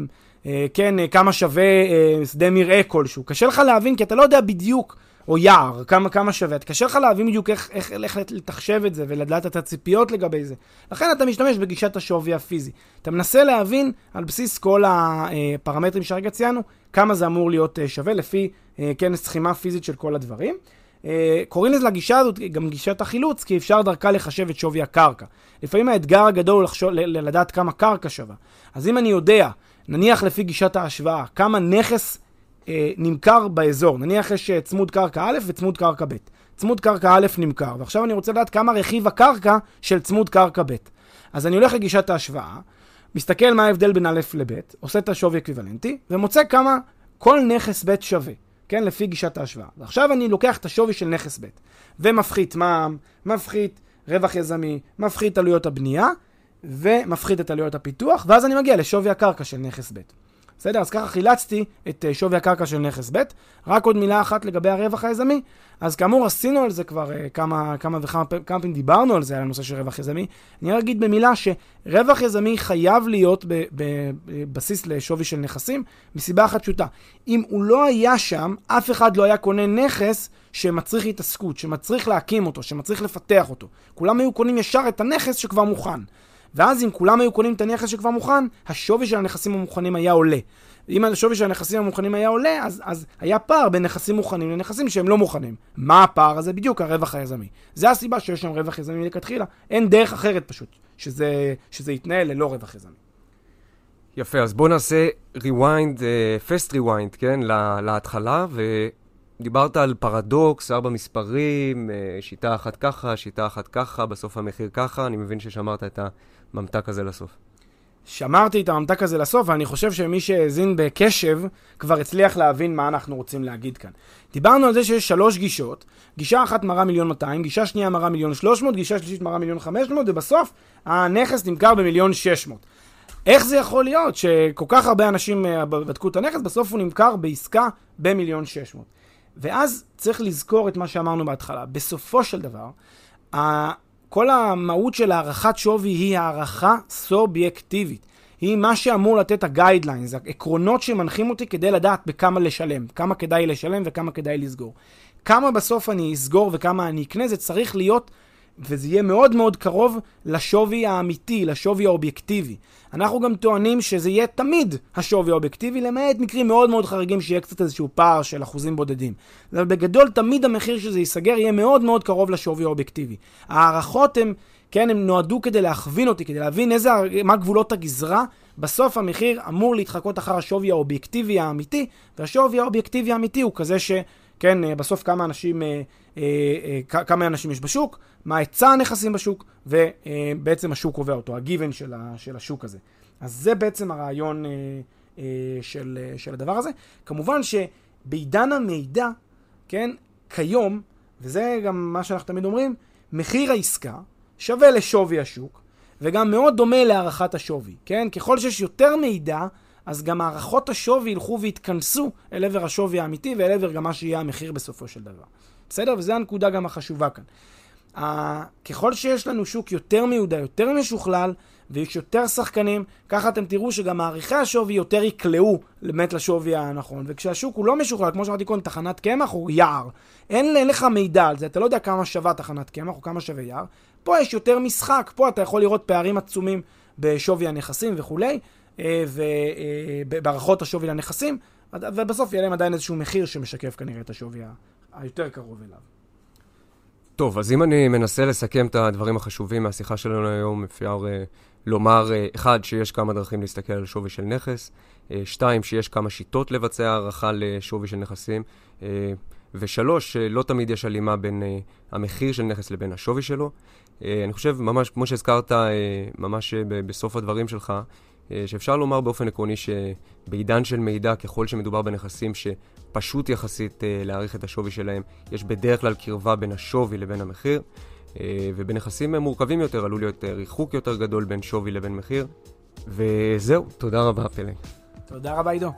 אה, כן, אה, כמה שווה אה, שדה מרעה כלשהו. קשה לך להבין, כי אתה לא יודע בדיוק או יער, כמה, כמה שווה. קשה לך להבין בדיוק איך, איך, איך לתחשב את זה ולדעת את הציפיות לגבי זה. לכן אתה משתמש בגישת השווי הפיזי. אתה מנסה להבין על בסיס כל הפרמטרים שהרגע ציינו, כמה זה אמור להיות אה, שווה לפי, אה, כן, סכימה פיזית של כל הדברים. אה, קוראים לזה לגישה הזאת גם גישת החילוץ, כי אפשר דרכה לחשב את שווי הקרקע. לפעמים האתגר הגדול הוא לחשוב, לדעת כמה קרקע שווה. אז אם אני יודע, נניח לפי גישת ההשוואה, כמה נכס אה, נמכר באזור. נניח יש אה, צמוד קרקע א' וצמוד קרקע ב'. צמוד קרקע א' נמכר, ועכשיו אני רוצה לדעת כמה רכיב הקרקע של צמוד קרקע ב'. אז אני הולך לגישת ההשוואה, מסתכל מה ההבדל בין א' לב', עושה את השווי אקוויוולנטי, ומוצא כמה כל נכס ב' שווה, כן? לפי גישת ההשוואה. ועכשיו אני לוקח את השווי של נכס ב', ומפחית מע"מ, מפחית רווח יזמי, מפחית עלויות הבנייה, ומפחית את עלויות הפיתוח, ואז אני מגיע לשווי הקרקע של נכס ב'. בסדר? אז ככה חילצתי את אה, שווי הקרקע של נכס ב'. רק עוד מילה אחת לגבי הרווח היזמי. אז כאמור, עשינו על זה כבר uh, כמה, כמה וכמה פעמים דיברנו על זה, על הנושא של רווח יזמי. אני רק אגיד במילה שרווח יזמי חייב להיות בבסיס לשווי של נכסים, מסיבה אחת פשוטה. אם הוא לא היה שם, אף אחד לא היה קונה נכס שמצריך התעסקות, שמצריך להקים אותו, שמצריך לפתח אותו. כולם היו קונים ישר את הנכס שכבר מוכן. ואז אם כולם היו קונים את הנכס שכבר מוכן, השווי של הנכסים המוכנים היה עולה. אם השווי של הנכסים המוכנים היה עולה, אז, אז היה פער בין נכסים מוכנים לנכסים שהם לא מוכנים. מה הפער הזה? בדיוק הרווח היזמי. זה הסיבה שיש שם רווח יזמי מלכתחילה. אין דרך אחרת פשוט, שזה, שזה יתנהל ללא רווח יזמי.
יפה, אז בואו נעשה rewind, uh, fast rewind, כן, להתחלה, ודיברת על פרדוקס, ארבע מספרים, uh, שיטה אחת ככה, שיטה אחת ככה, בסוף המחיר ככה, אני מבין ששמרת את הממתק הזה לסוף.
שמרתי את הממתק הזה לסוף, ואני חושב שמי שהאזין בקשב כבר הצליח להבין מה אנחנו רוצים להגיד כאן. דיברנו על זה שיש שלוש גישות, גישה אחת מראה מיליון 200, גישה שנייה מראה מיליון 300, גישה שלישית מראה מיליון 500, ובסוף הנכס נמכר במיליון 600. איך זה יכול להיות שכל כך הרבה אנשים אה, בדקו את הנכס, בסוף הוא נמכר בעסקה במיליון 600? ואז צריך לזכור את מה שאמרנו בהתחלה. בסופו של דבר, כל המהות של הערכת שווי היא הערכה סובייקטיבית. היא מה שאמור לתת הגיידליינס, העקרונות שמנחים אותי כדי לדעת בכמה לשלם, כמה כדאי לשלם וכמה כדאי לסגור. כמה בסוף אני אסגור וכמה אני אקנה, זה צריך להיות וזה יהיה מאוד מאוד קרוב לשווי האמיתי, לשווי האובייקטיבי. אנחנו גם טוענים שזה יהיה תמיד השווי האובייקטיבי, למעט מקרים מאוד מאוד חריגים שיהיה קצת איזשהו פער של אחוזים בודדים. אבל בגדול תמיד המחיר שזה ייסגר יהיה מאוד מאוד קרוב לשווי האובייקטיבי. ההערכות הן, כן, הן נועדו כדי להכווין אותי, כדי להבין איזה, מה גבולות הגזרה. בסוף המחיר אמור להתחקות אחר השווי האובייקטיבי האמיתי, והשווי האובייקטיבי האמיתי הוא כזה ש... כן, אה, בסוף כמה אנשים, אה, כמה אנשים יש בשוק, מה היצע הנכסים בשוק, ובעצם השוק קובע אותו, הגיוון של, של השוק הזה. אז זה בעצם הרעיון של, של הדבר הזה. כמובן שבעידן המידע, כן, כיום, וזה גם מה שאנחנו תמיד אומרים, מחיר העסקה שווה לשווי השוק, וגם מאוד דומה להערכת השווי, כן? ככל שיש יותר מידע, אז גם הערכות השווי ילכו ויתכנסו אל עבר השווי האמיתי ואל עבר גם מה שיהיה המחיר בסופו של דבר. בסדר? וזו הנקודה גם החשובה כאן. Uh, ככל שיש לנו שוק יותר מיודע, יותר משוכלל, ויש יותר שחקנים, ככה אתם תראו שגם מעריכי השווי יותר יקלעו באמת לשווי הנכון. וכשהשוק הוא לא משוכלל, כמו שאמרתי קודם, תחנת קמח או יער, אין, אין לך מידע על זה, אתה לא יודע כמה שווה תחנת קמח או כמה שווה יער. פה יש יותר משחק, פה אתה יכול לראות פערים עצומים בשווי הנכסים וכולי. אה, ובהערכות השווי לנכסים, ובסוף יהיה להם עדיין איזשהו מחיר שמשקף כנראה את השווי היותר קרוב אליו.
טוב, אז אם אני מנסה לסכם את הדברים החשובים מהשיחה שלנו היום, אפשר uh, לומר, uh, אחד, שיש כמה דרכים להסתכל על שווי של נכס, uh, שתיים, שיש כמה שיטות לבצע הערכה לשווי של נכסים, uh, ושלוש, שלא תמיד יש הלימה בין uh, המחיר של נכס לבין השווי שלו. Uh, אני חושב, ממש כמו שהזכרת, uh, ממש uh, בסוף הדברים שלך, שאפשר לומר באופן עקרוני שבעידן של מידע, ככל שמדובר בנכסים שפשוט יחסית להעריך את השווי שלהם, יש בדרך כלל קרבה בין השווי לבין המחיר. ובנכסים מורכבים יותר עלול להיות ריחוק יותר גדול בין שווי לבין מחיר. וזהו, תודה רבה, פלג.
תודה רבה, עידו.